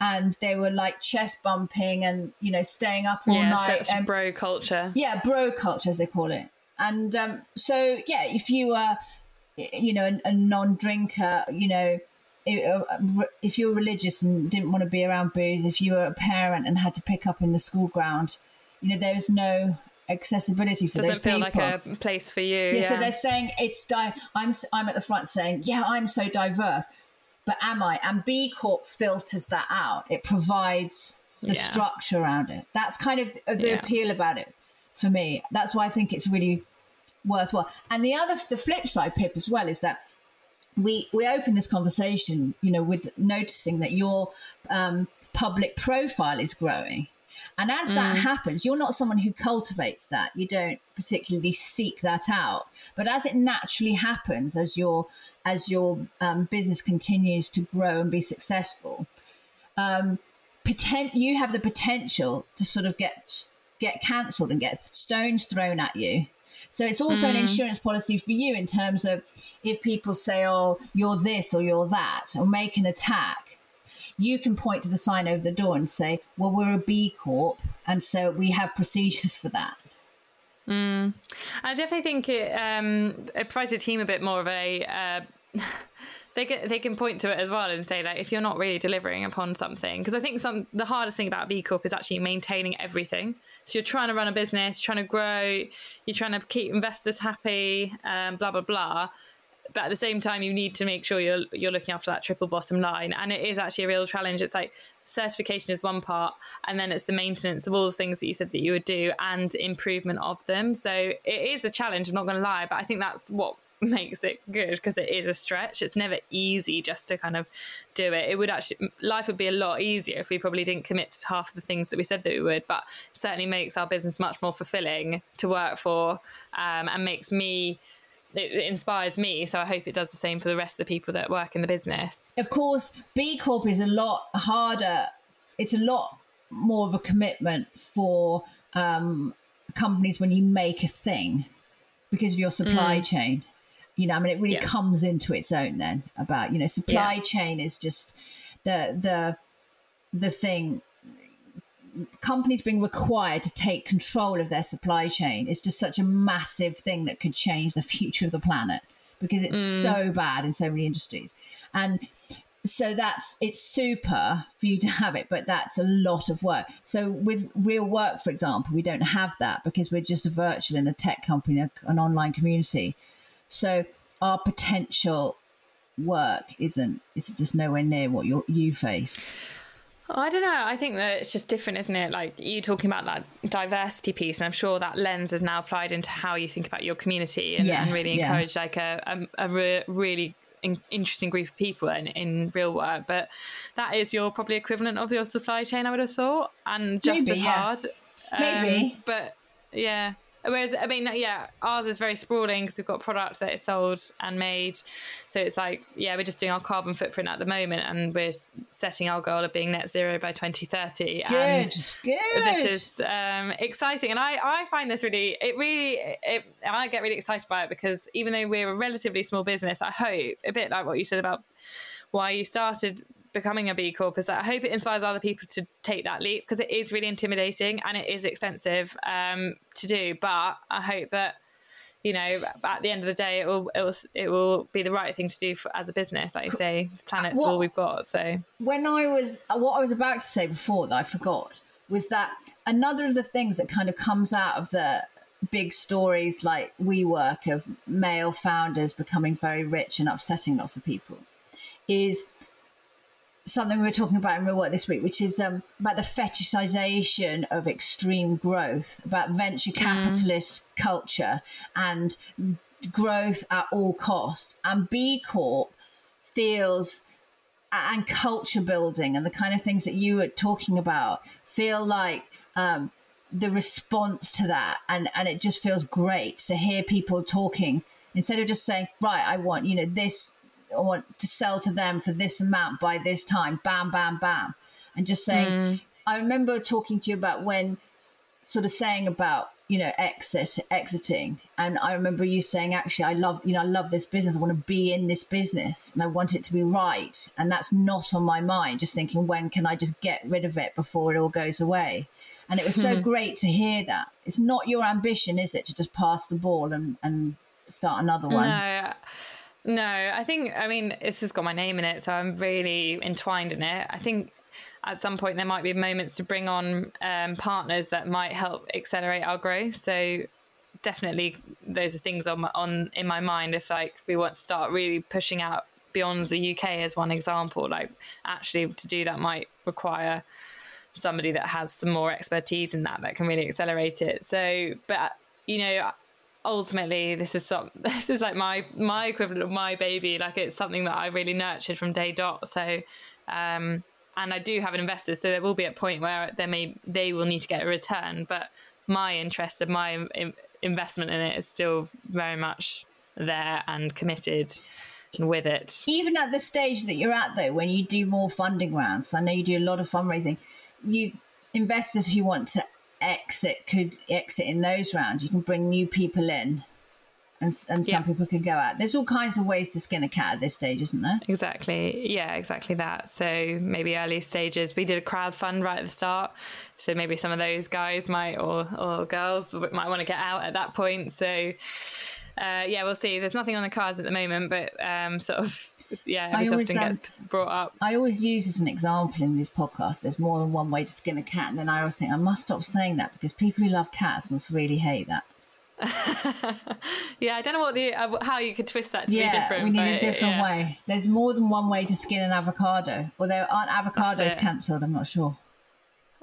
And they were like chest bumping and you know staying up all yeah, so night. it's and- bro culture. yeah, bro culture as they call it. And um, so yeah, if you were, you know, a, a non-drinker, you know, if, if you were religious and didn't want to be around booze, if you were a parent and had to pick up in the school ground, you know, there was no accessibility for Doesn't feel people. like a place for you. Yeah, Yeah, so they're saying it's di- I'm I'm at the front saying, yeah, I'm so diverse, but am I? And B Corp filters that out. It provides the Yeah. structure around it. That's kind of the Yeah. appeal about it for me. That's why I think it's really worthwhile. And the other, the flip side, Pip, as well, is that we we open this conversation, you know, with noticing that your um, public profile is growing. And as that happens, you're not someone who cultivates that. You don't particularly seek that out. But as it naturally happens, as your as your um, business continues to grow and be successful, um, poten- you have the potential to sort of get get cancelled and get stones thrown at you. So it's also an insurance policy for you in terms of if people say, "Oh, you're this or you're that," or make an attack, you can point to the sign over the door and say, "Well, we're a B Corp, and so we have procedures for that." I definitely think it, um, it provides a team a bit more of a. Uh, they can they can point to it as well and say like if you're not really delivering upon something because I think some the hardest thing about B Corp is actually maintaining everything. So you're trying to run a business, trying to grow, you're trying to keep investors happy, um, blah blah blah. But at the same time, you need to make sure you're you're looking after that triple bottom line, and it is actually a real challenge. It's like certification is one part, and then it's the maintenance of all the things that you said that you would do and improvement of them. So it is a challenge. I'm not going to lie, but I think that's what makes it good because it is a stretch. It's never easy just to kind of do it. It would actually life would be a lot easier if we probably didn't commit to half of the things that we said that we would, but certainly makes our business much more fulfilling to work for, um, and makes me. It it inspires me, so I hope it does the same for the rest of the people that work in the business. Of course, B Corp is a lot harder. It's a lot more of a commitment for um, companies when you make a thing because of your supply chain. You know, I mean, it really Yeah. comes into its own then about you know supply Yeah. chain is just the the the thing. Companies being required to take control of their supply chain is just such a massive thing that could change the future of the planet because it's mm. so bad in so many industries. And so that's it's super for you to have it but that's a lot of work. So with real work for example we don't have that because we're just a virtual and a tech company an online community. So our potential work isn't is just nowhere near what you you face Oh, I don't know. I think that it's just different, isn't it? Like you talking about that diversity piece, and I'm sure that lens is now applied into how you think about your community and, Yeah, and really yeah. encourage like a, a, a re- really in, interesting group of people in, in real work. But that is your probably equivalent of your supply chain, I would have thought, and just Maybe, as yeah. hard. Um, Maybe. but yeah. Whereas, I mean, yeah, ours is very sprawling because we've got product that is sold and made. So it's like, yeah, we're just doing our carbon footprint at the moment and we're setting our goal of being net zero by 2030. and good good this is um, exciting. And I, I find this really, it really, it, I get really excited by it because even though we're a relatively small business, I hope, a bit like what you said about why you started becoming a B Corp is that I hope it inspires other people to take that leap because it is really intimidating and it is expensive um, to do. But I hope that you know at the end of the day it will it will it will be the right thing to do for, as a business. Like you say, the planet's What- all we've got. So when I was what I was about to say before that I forgot was that another of the things that kind of comes out of the big stories like WeWork of male founders becoming very rich and upsetting lots of people is something we were talking about in real work this week, which is um, about the fetishization of extreme growth, about venture capitalist culture and growth at all costs. And B Corp feels and culture building and the kind of things that you were talking about feel like um, the response to that and and it just feels great to hear people talking instead of just saying right i want you know this i want to sell to them for this amount by this time. Bam bam bam. And just saying mm. i remember talking to you about when sort of saying about you know exit exiting. And i remember you saying actually i love you know i love this business. I want to be in this business and i want it to be right. And that's not on my mind just thinking when can i just get rid of it before it all goes away? And it was so hmm. great to hear that. It's not your ambition is it to just pass the ball and and start another one? No, no. I think I mean this has got my name in it, so I'm really entwined in it. I think at some point there might be moments to bring on um, partners that might help accelerate our growth. So definitely, those are things on on in my mind. If like we want to start really pushing out beyond the UK as one example, like actually to do that might require somebody that has some more expertise in that that can really accelerate it. So, but you know, ultimately, this is some this is like my my equivalent of my baby. Like it's something that I really nurtured from day dot. So, um, and I do have an investor, so there will be a point where they may they will need to get a return. But my interest and my in, investment in it is still very much there and committed with it. Even at the stage that you're at, though, when you do more funding rounds, I know you do a lot of fundraising. You investors who want to exit could exit in those rounds. You can bring new people in, and and some Yeah. people can go out. There's all kinds of ways to skin a cat at this stage, isn't there? Exactly. Yeah, exactly that. So maybe early stages. We did a crowd fund right at the start. So maybe some of those guys might or or girls might want to get out at that point. So uh, yeah, we'll see. There's nothing on the cards at the moment, but um, sort of yeah, every I so always, often gets um, brought up. I always use as an example in this podcast. There's more than one way to skin a cat, and then I always think I must stop saying that because people who love cats must really hate that. Yeah, I don't know what the uh, how you could twist that to be different. we need a different yeah. way. There's more than one way to skin an avocado. Although aren't avocados cancelled? I'm not sure.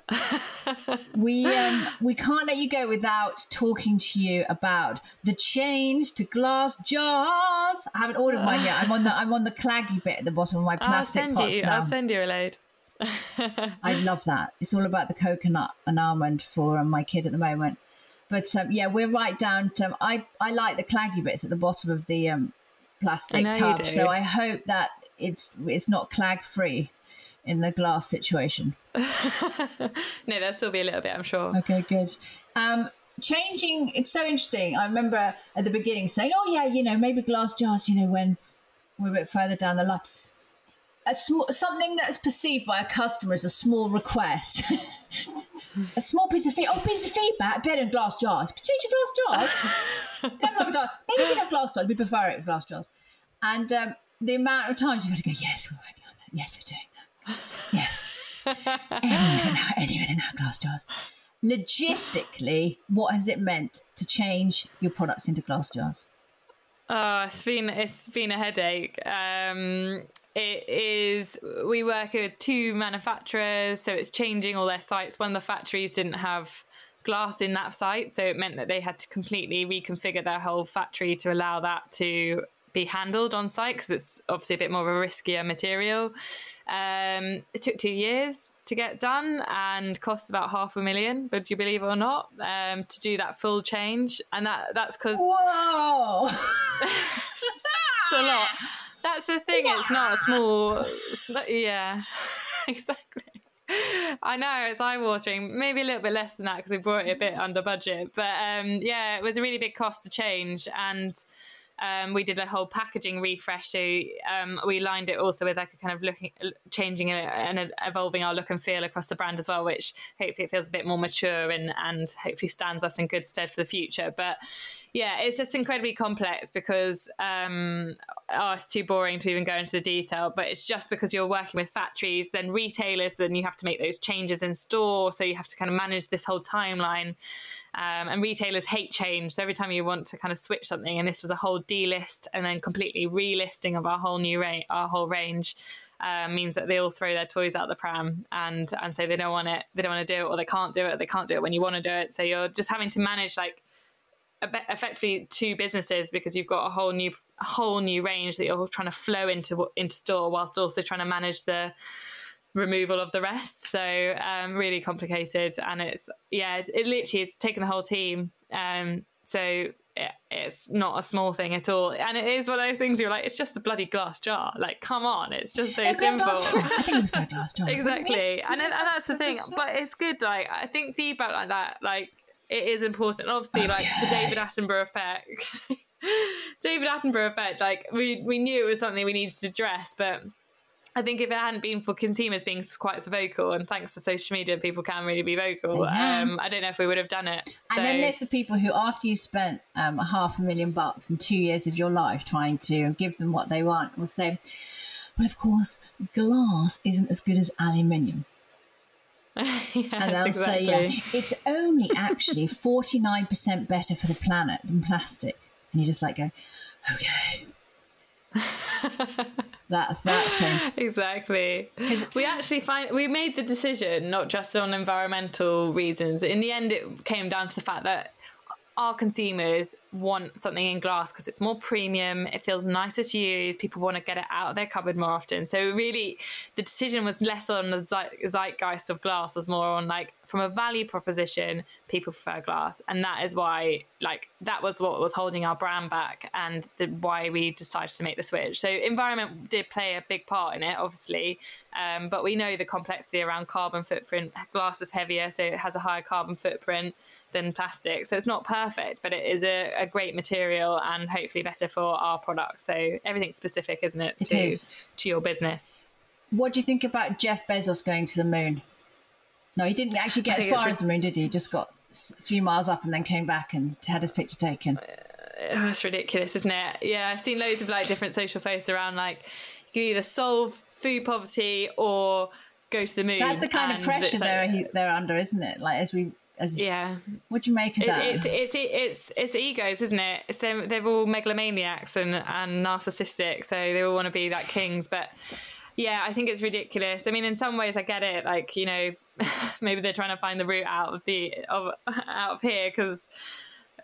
we um, we can't let you go without talking to you about the change to glass jars. I haven't ordered mine yet. I'm on the I'm on the claggy bit at the bottom of my I'll plastic send pots you. now. I'll send you a load. I love that. It's all about the coconut and almond for um, my kid at the moment. But um, yeah, we're right down to. I I like the claggy bits at the bottom of the um, plastic tub. So I hope that it's it's not clag free in the glass situation. No, there'll still be a little bit, I'm sure. Okay, good. Um, changing. It's so interesting. I remember at the beginning saying, "Oh yeah, you know, maybe glass jars. You know, when we're a bit further down the line." A small, something that is perceived by a customer as a small request. a small piece of feedback. Oh, piece of feedback. Better in glass jars. Could change your glass jars. Don't glass- Maybe we have glass jars. We prefer it with glass jars. And um, the amount of times you've got to go, yes, we're working on that. Yes, we're doing that. Yes. now, anyway, now glass jars. Logistically, what has it meant to change your products into glass jars? Oh, it's been it's been a headache. Um, it is. We work with two manufacturers, so it's changing all their sites. One of the factories didn't have glass in that site, so it meant that they had to completely reconfigure their whole factory to allow that to be handled on site because it's obviously a bit more of a riskier material. Um, it took two years to get done and cost about half a million, would you believe it or not, um, to do that full change. And that that's because Whoa! a lot. That's the thing. It's not a small. yeah, exactly. I know it's eye watering. Maybe a little bit less than that because we brought it a bit under budget. But um, yeah, it was a really big cost to change, and um, we did a whole packaging refresh. So um, we lined it also with like a kind of looking, changing it and evolving our look and feel across the brand as well, which hopefully it feels a bit more mature and and hopefully stands us in good stead for the future. But yeah, it's just incredibly complex because um, oh, it's too boring to even go into the detail. But it's just because you're working with factories, then retailers, then you have to make those changes in store. So you have to kind of manage this whole timeline. Um, and retailers hate change. So every time you want to kind of switch something, and this was a whole delist and then completely relisting of our whole new range, our whole range. Um, means that they all throw their toys out the pram and and say they don't want it, they don't want to do it, or they can't do it, they can't do it when you want to do it. So you're just having to manage like effectively two businesses because you've got a whole new whole new range that you're trying to flow into into store whilst also trying to manage the removal of the rest. So um really complicated and it's yeah it's, it literally it's taken the whole team. Um so it, it's not a small thing at all. And it is one of those things you're like it's just a bloody glass jar. Like come on it's just so Is there a simple. glass jar? I think glass jar. exactly. And, and that's the thing but it's good like i think feedback like that like it is important and obviously like the david attenborough effect david attenborough effect like we we knew it was something we needed to address but I think if it hadn't been for consumers being quite so vocal, and thanks to social media, people can really be vocal. Um, I don't know if we would have done it. So, And then there's the people who, after you spent um, a half a million bucks and two years of your life trying to give them what they want, will say, "Well, of course, glass isn't as good as aluminium." yes, And they'll exactly. say, "Yeah, it's only actually forty nine percent better for the planet than plastic." And you just like go, "Okay." that that thing. exactly. We actually find we made the decision not just on environmental reasons. In the end, it came down to the fact that our consumers want something in glass because it's more premium, it feels nicer to use, people want to get it out of their cupboard more often. So really, the decision was less on the zeitgeist of glass, was more on like from a value proposition, people prefer glass, and that is why like that was what was holding our brand back and the, why we decided to make the switch. So environment did play a big part in it, obviously, um, but we know the complexity around carbon footprint. Glass is heavier, so it has a higher carbon footprint than plastic. So it's not perfect, but it is a, a great material and hopefully better for our product. So everything's specific, isn't it, It to, is. to your business? What do you think about Jeff Bezos going to the moon? No, he didn't actually get as far as the moon, did he? He just got a few miles up and then came back and had his picture taken. Oh, that's ridiculous, isn't it? Yeah, I've seen loads of like different social posts around like you can either solve food poverty or go to the moon. That's the kind of pressure like- they're they're under, isn't it? Like as we as Yeah, what do you make of It- that? it's it's it's it's egos, isn't it? Them, they're all megalomaniacs and and narcissistic, so they all want to be like kings. But yeah, I think it's ridiculous. I mean, in some ways, I get it. Like you know, maybe they're trying to find the route out of the of out of here because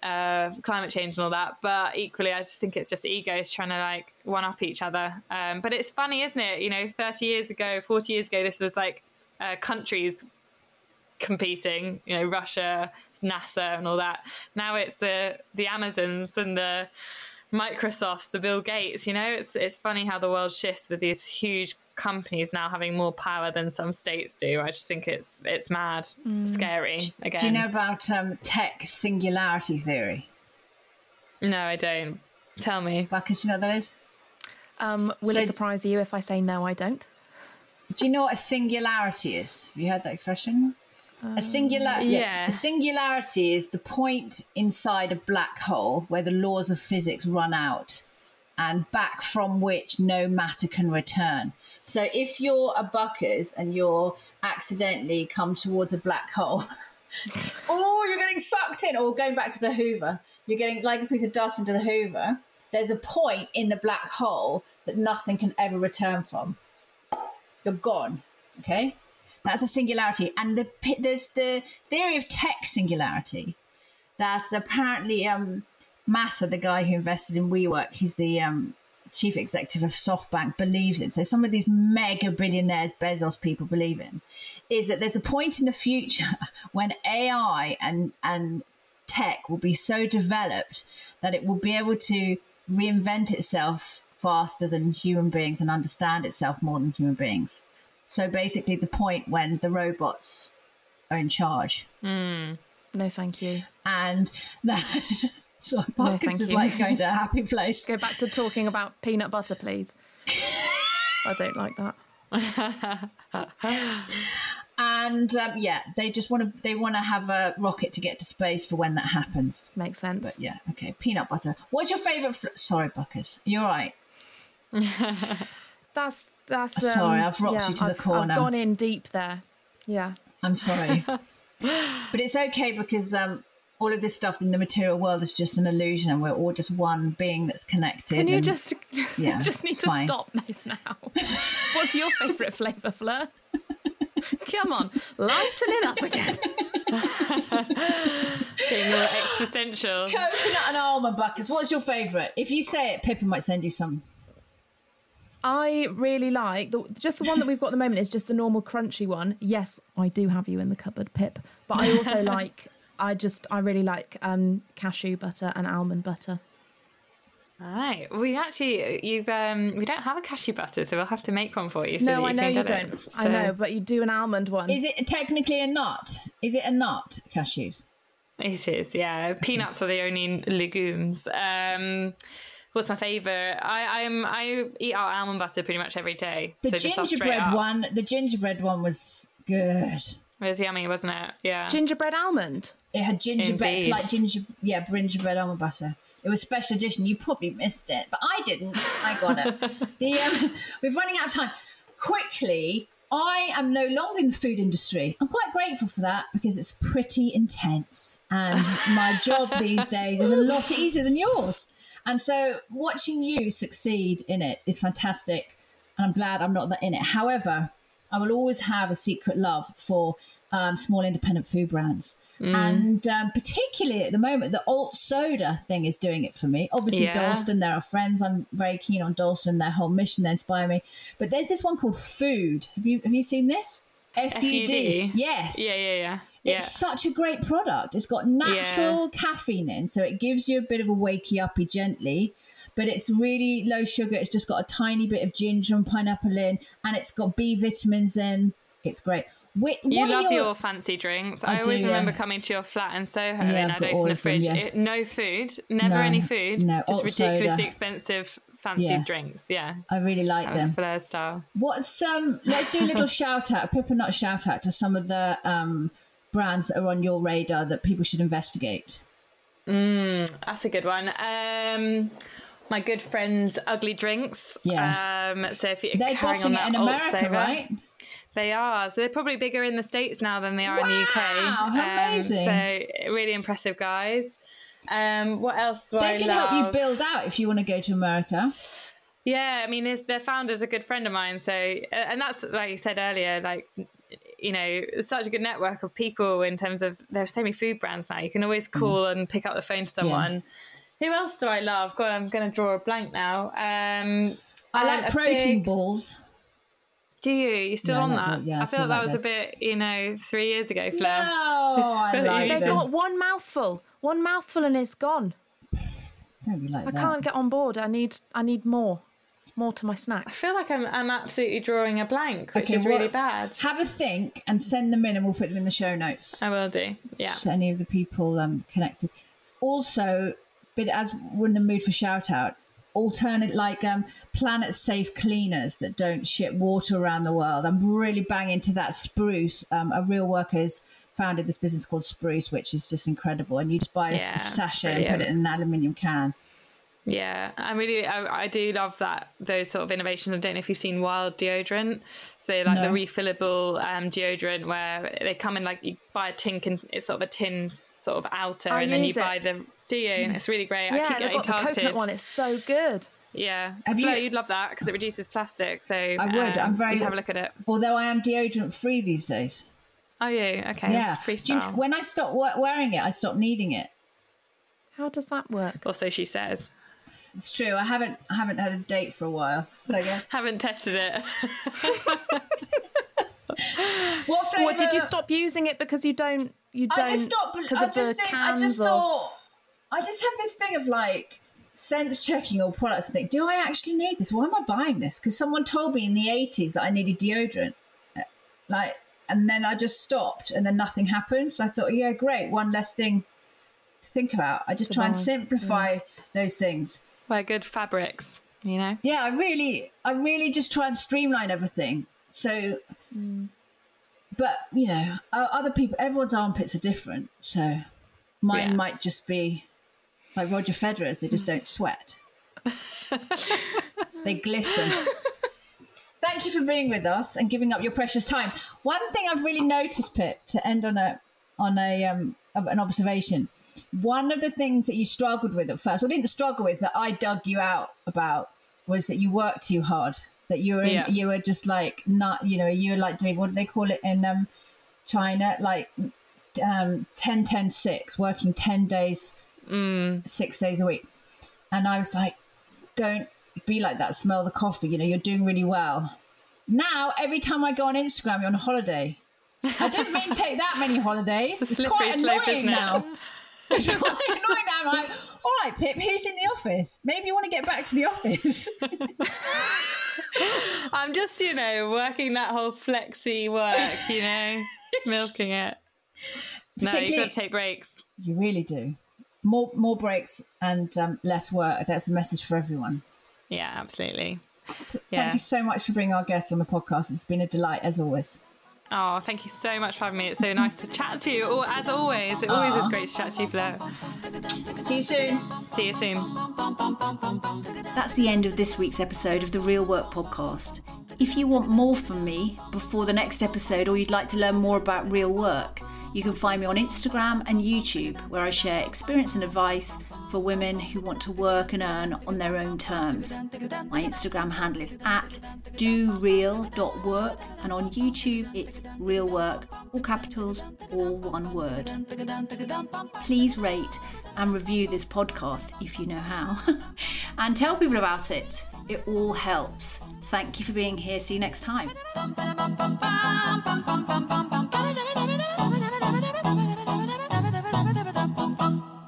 uh, climate change and all that. But equally, I just think it's just egos trying to like one up each other. Um, but it's funny, isn't it? You know, thirty years ago, forty years ago, this was like uh, countries competing. You know, Russia, NASA, and all that. Now it's the the Amazons and the Microsofts, the Bill Gates. You know, it's it's funny how the world shifts with these huge companies now having more power than some states do. I just think it's it's mad, scary. Again, do you know about um, tech singularity theory? no, I don't. Tell me. Bacchus, you know what that is? Um, will So- it surprise you if I say no? I don't. Do you know what a singularity is? Have you heard that expression? A singular yeah. A singularity is the point inside a black hole where the laws of physics run out and back from which no matter can return. So if you're a buckers and you're accidentally come towards a black hole, oh, you're getting sucked in, or going back to the Hoover, you're getting like a piece of dust into the Hoover. There's a point in the black hole that nothing can ever return from. You're gone. Okay, that's a singularity, and the there's the theory of tech singularity. That's apparently um, Masa, the guy who invested in WeWork, he's the um, chief executive of SoftBank, believes in. So some of these mega billionaires, Bezos people believe in, is that there's a point in the future when AI and and tech will be so developed that it will be able to reinvent itself faster than human beings and understand itself more than human beings. So basically, the point when the robots are in charge, No, thank you. and that so Marcus thank is you. like going to a happy place. Go back to talking about peanut butter, please. I don't like that. And um, yeah, they just want to they want to have a rocket to get to space for when that happens. Makes sense. But yeah, okay, peanut butter. What's your favorite? Fl- Sorry, Buckers, you're right. That's that's. Um, Sorry, I've rocked yeah, you to the I've- corner. I've gone in deep there. Yeah. I'm sorry, but it's okay because um, all of this stuff in the material world is just an illusion, and we're all just one being that's connected. Can you and- just yeah, just need to fine. stop this now? What's your favourite flavour, Fleur? Come on, lighten it up again. Getting more existential. coconut and almond buckers? What's your favourite? If you say it, Pippa might send you some. I really like the, just the one that we've got at the moment is just the normal crunchy one. Yes, I do have you in the cupboard, Pip. But I also like I just I really like um, cashew butter and almond butter. Right. We actually you've um we don't have a cashew butter, so we'll have to make one for you. So no, you I know you don't. it. I know, but you do an almond one. Is it technically a nut? Is it a nut? Cashews. It is, yeah. Peanuts are the only legumes. Um, what's my favourite? I I'm I eat our almond butter pretty much every day. The so just off straight gingerbread one. The gingerbread one was good. It was yummy, wasn't it? Yeah. gingerbread almond. It had gingerbread, Indeed. like ginger, yeah, gingerbread almond butter. It was special edition. You probably missed it, but I didn't. I got it. the um, we're running out of time. Quickly, I am no longer in the food industry. I'm quite grateful for that because it's pretty intense, and my job these days is a lot easier than yours. And so, watching you succeed in it is fantastic, and I'm glad I'm not that in it. However, I will always have a secret love for um, small independent food brands. Mm. And um, particularly at the moment, the alt soda thing is doing it for me. Obviously, Yeah. Dalston, there are friends. I'm very keen on Dalston. Their whole mission, they inspire me. But there's this one called Food. Have you have you seen this? F U D. FUD? Yes. Yeah, yeah, yeah. Yeah. It's such a great product. It's got natural caffeine in, so it gives you a bit of a wakey uppy gently. But it's really low sugar. It's just got a tiny bit of ginger and pineapple in, and it's got B vitamins in. It's great. Wh- You what are love your... fancy drinks. I, I always do, remember yeah. coming to your flat in Soho Yeah, and I'd open the of them, fridge. yeah. It- no food, never No, any food. no, just ridiculously soda. expensive fancy Yeah. drinks. Yeah, I really like that was them. Flair style. What's um? Let's do a little shout out, a Pip & Nut shout out to some of the um brands that are on your radar that people should investigate. That's a good one. Um, my good friends, Ugly Drinks. Yeah. Um, so if you're They're carrying bossing on it that in America, soda- right? They are. So they're probably bigger in the States now than they are in the UK. Wow, how amazing. So really impressive guys. Um, what else do I They can love? help you build out if you want to go to America. Yeah, I mean, their founder's a good friend of mine. So, and that's like you said earlier, like you know, such a good network of people in terms of there are so many food brands now. You can always Mm. call and pick up the phone to someone. Who else do I love? God, I'm going to draw a blank now. Um, I I'm like protein big- balls. Do you? You still Yeah, on that? Yeah, I I feel like that was those. a bit, you know, three years ago, Flair. No, I like They've got one mouthful, one mouthful, and it's gone. Don't be like I that. can't get on board. I need, I need more, more to my snacks. I feel like I'm, I'm absolutely drawing a blank, which Okay, is really bad. Have a think and send them in, and we'll put them in the show notes. I will do. Yeah. So any of the people um, connected. Also, but as we're in the mood for shout out, alternate like um, planet safe cleaners that don't ship water around the world. I'm really banging to that. Spruce, um, a real workers founded this business called Spruce, which is just incredible. And you just buy a Yeah, sachet and put it in an aluminium can. Yeah, I really, I, I do love that those sort of innovations. I don't know if you've seen Wild deodorant, so like No. the refillable um, deodorant where they come in like you buy a tin, and it's sort of a tin sort of outer, I and then you it. buy the do you, and it's really great. I yeah, keep they've getting got the targeted. coconut one. It's so good. Yeah, Have Flo, you- you'd love that because it reduces plastic. So I would. I'm very- have a look at it. Although I am deodorant free these days. Are you okay? Yeah. Do you- when I stop wearing it, I stop needing it. How does that work? or so she says. It's true. I haven't I haven't had a date for a while. So yeah. Haven't tested it. What flavor? What did you stop using it because you don't? You don't I just stopped because of just the think, I cans just or thought I just have this thing of like sense checking all products and think, do I actually need this? Why am I buying this? Because someone told me in the eighties that I needed deodorant. Like and then I just stopped and then nothing happened. So I thought, yeah, great, one less thing to think about. I just try and buy, simplify mm. those things. Wear good fabrics, you know. Yeah, I really, I really just try and streamline everything. So, but you know, other people, everyone's armpits are different. So, mine Yeah. might just be like Roger Federer's; they just don't sweat. they glisten. Thank you for being with us and giving up your precious time. One thing I've really noticed, Pip, to end on a on a um an observation. One of the things that you struggled with at first, or didn't struggle with, that I dug you out about, was that you worked too hard. That you were in, Yeah. you were just like not, you know, you were like doing what do they call it in um China, like um 10 10 6 working 10 days six days a week. And i was like don't be like that. Smell the coffee. You know you're doing really well. Now every time i go on instagram you're on a holiday. I didn't mean take that many holidays. It's it's, quite annoying isn't now it's annoying now i'm like all right pip here's in the office maybe you want to get back to the office I'm just, you know, working that whole flexi work, you know, milking it. No, you've got to take breaks. you really do more more breaks and um, less work that's the message for everyone Yeah, absolutely. Thank Yeah. you so much for bringing our guests on the podcast. It's been a delight as always. Oh, thank you so much for having me. It's so nice to chat to you. Or as always, it always is great to chat to you, Flo. See you soon. See you soon. That's the end of this week's episode of the Real Work Podcast. If you want more from me before the next episode or you'd like to learn more about real work, you can find me on Instagram and YouTube, where I share experience and advice for women who want to work and earn on their own terms. My Instagram handle is at doreal.work and on YouTube it's Real Work all capitals, all one word. Please rate and review this podcast if you know how, and tell people about it. It all helps. Thank you for being here. See you next time.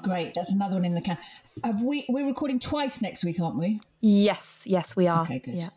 Great. That's another one in the can. Have we? We're recording twice next week, aren't we? Yes, yes, we are. Okay, good. Yeah,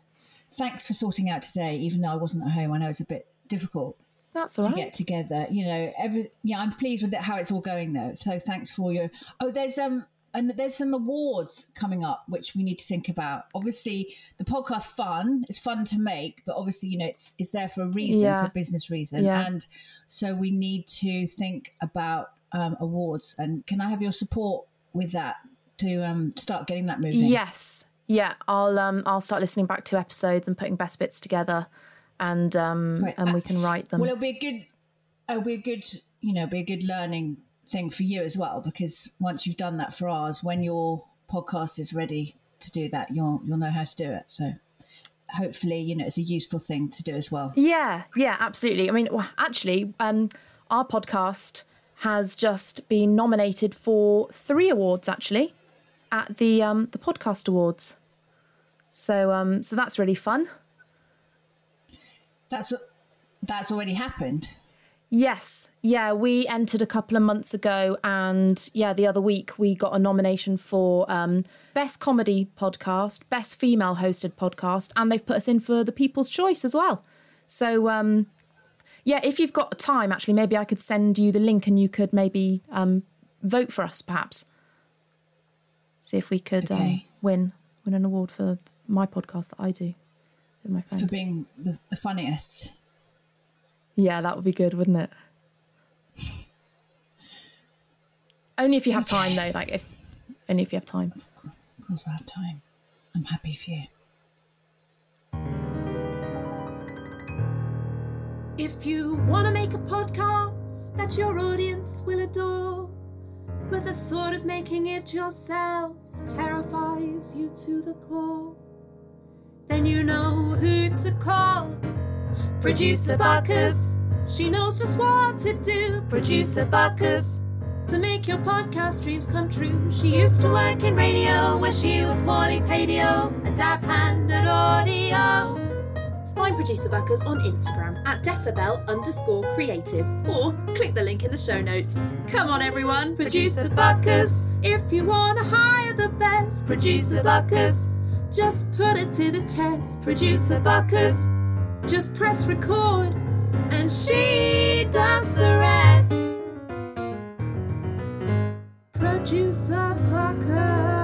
Thanks for sorting out today, even though I wasn't at home. I know it's a bit difficult that's all to right. get together. You know, every yeah, I'm pleased with it, how it's all going though. So thanks for your. Oh, there's um. And there's some awards coming up which we need to think about. Obviously, the podcast fun. It's fun to make, but obviously, you know, it's it's there for a reason, Yeah. for a business reason, Yeah. and so we need to think about um, awards. And can I have your support with that to um, start getting that moving? Yes, yeah. I'll um I'll start listening back to episodes and putting best bits together, and um Great. and we can write them. Well, it'll be a good, it'll be a good, you know, be a good learning thing for you as well because once you've done that for ours, when your podcast is ready to do that, you'll you'll know how to do it. So hopefully, you know, it's a useful thing to do as well. Yeah, yeah, absolutely. I mean, well, actually, um, our podcast has just been nominated for three awards actually at the um, the podcast awards. So um, so that's really fun. That's that's already happened. Yes, yeah, we entered a couple of months ago, and yeah, the other week we got a nomination for um, best comedy podcast, best female hosted podcast, and they've put us in for the People's Choice as well. So um, yeah, if you've got time, actually, maybe I could send you the link, and you could maybe um, vote for us, perhaps. See if we could um, win win an award for my podcast that I do with my friend For being the, the funniest. Yeah, that would be good, wouldn't it? only if you have time, though. Like if only if you have time. Of course, I have time. I'm happy for you. If you want to make a podcast that your audience will adore, but the thought of making it yourself terrifies you to the core, then you know who to call. Producer Buckers, she knows just what to do. Producer Buckers, to make your podcast dreams come true. She used to work in radio where she was poorly paid, a dab hand at audio. Find Producer Buckers on Instagram at decibel underscore creative or click the link in the show notes. Come on, everyone, Producer Buckers. If you want to hire the best Producer Buckers, just put it to the test. Producer Buckers, just press record and she does the rest. Producer Buckers.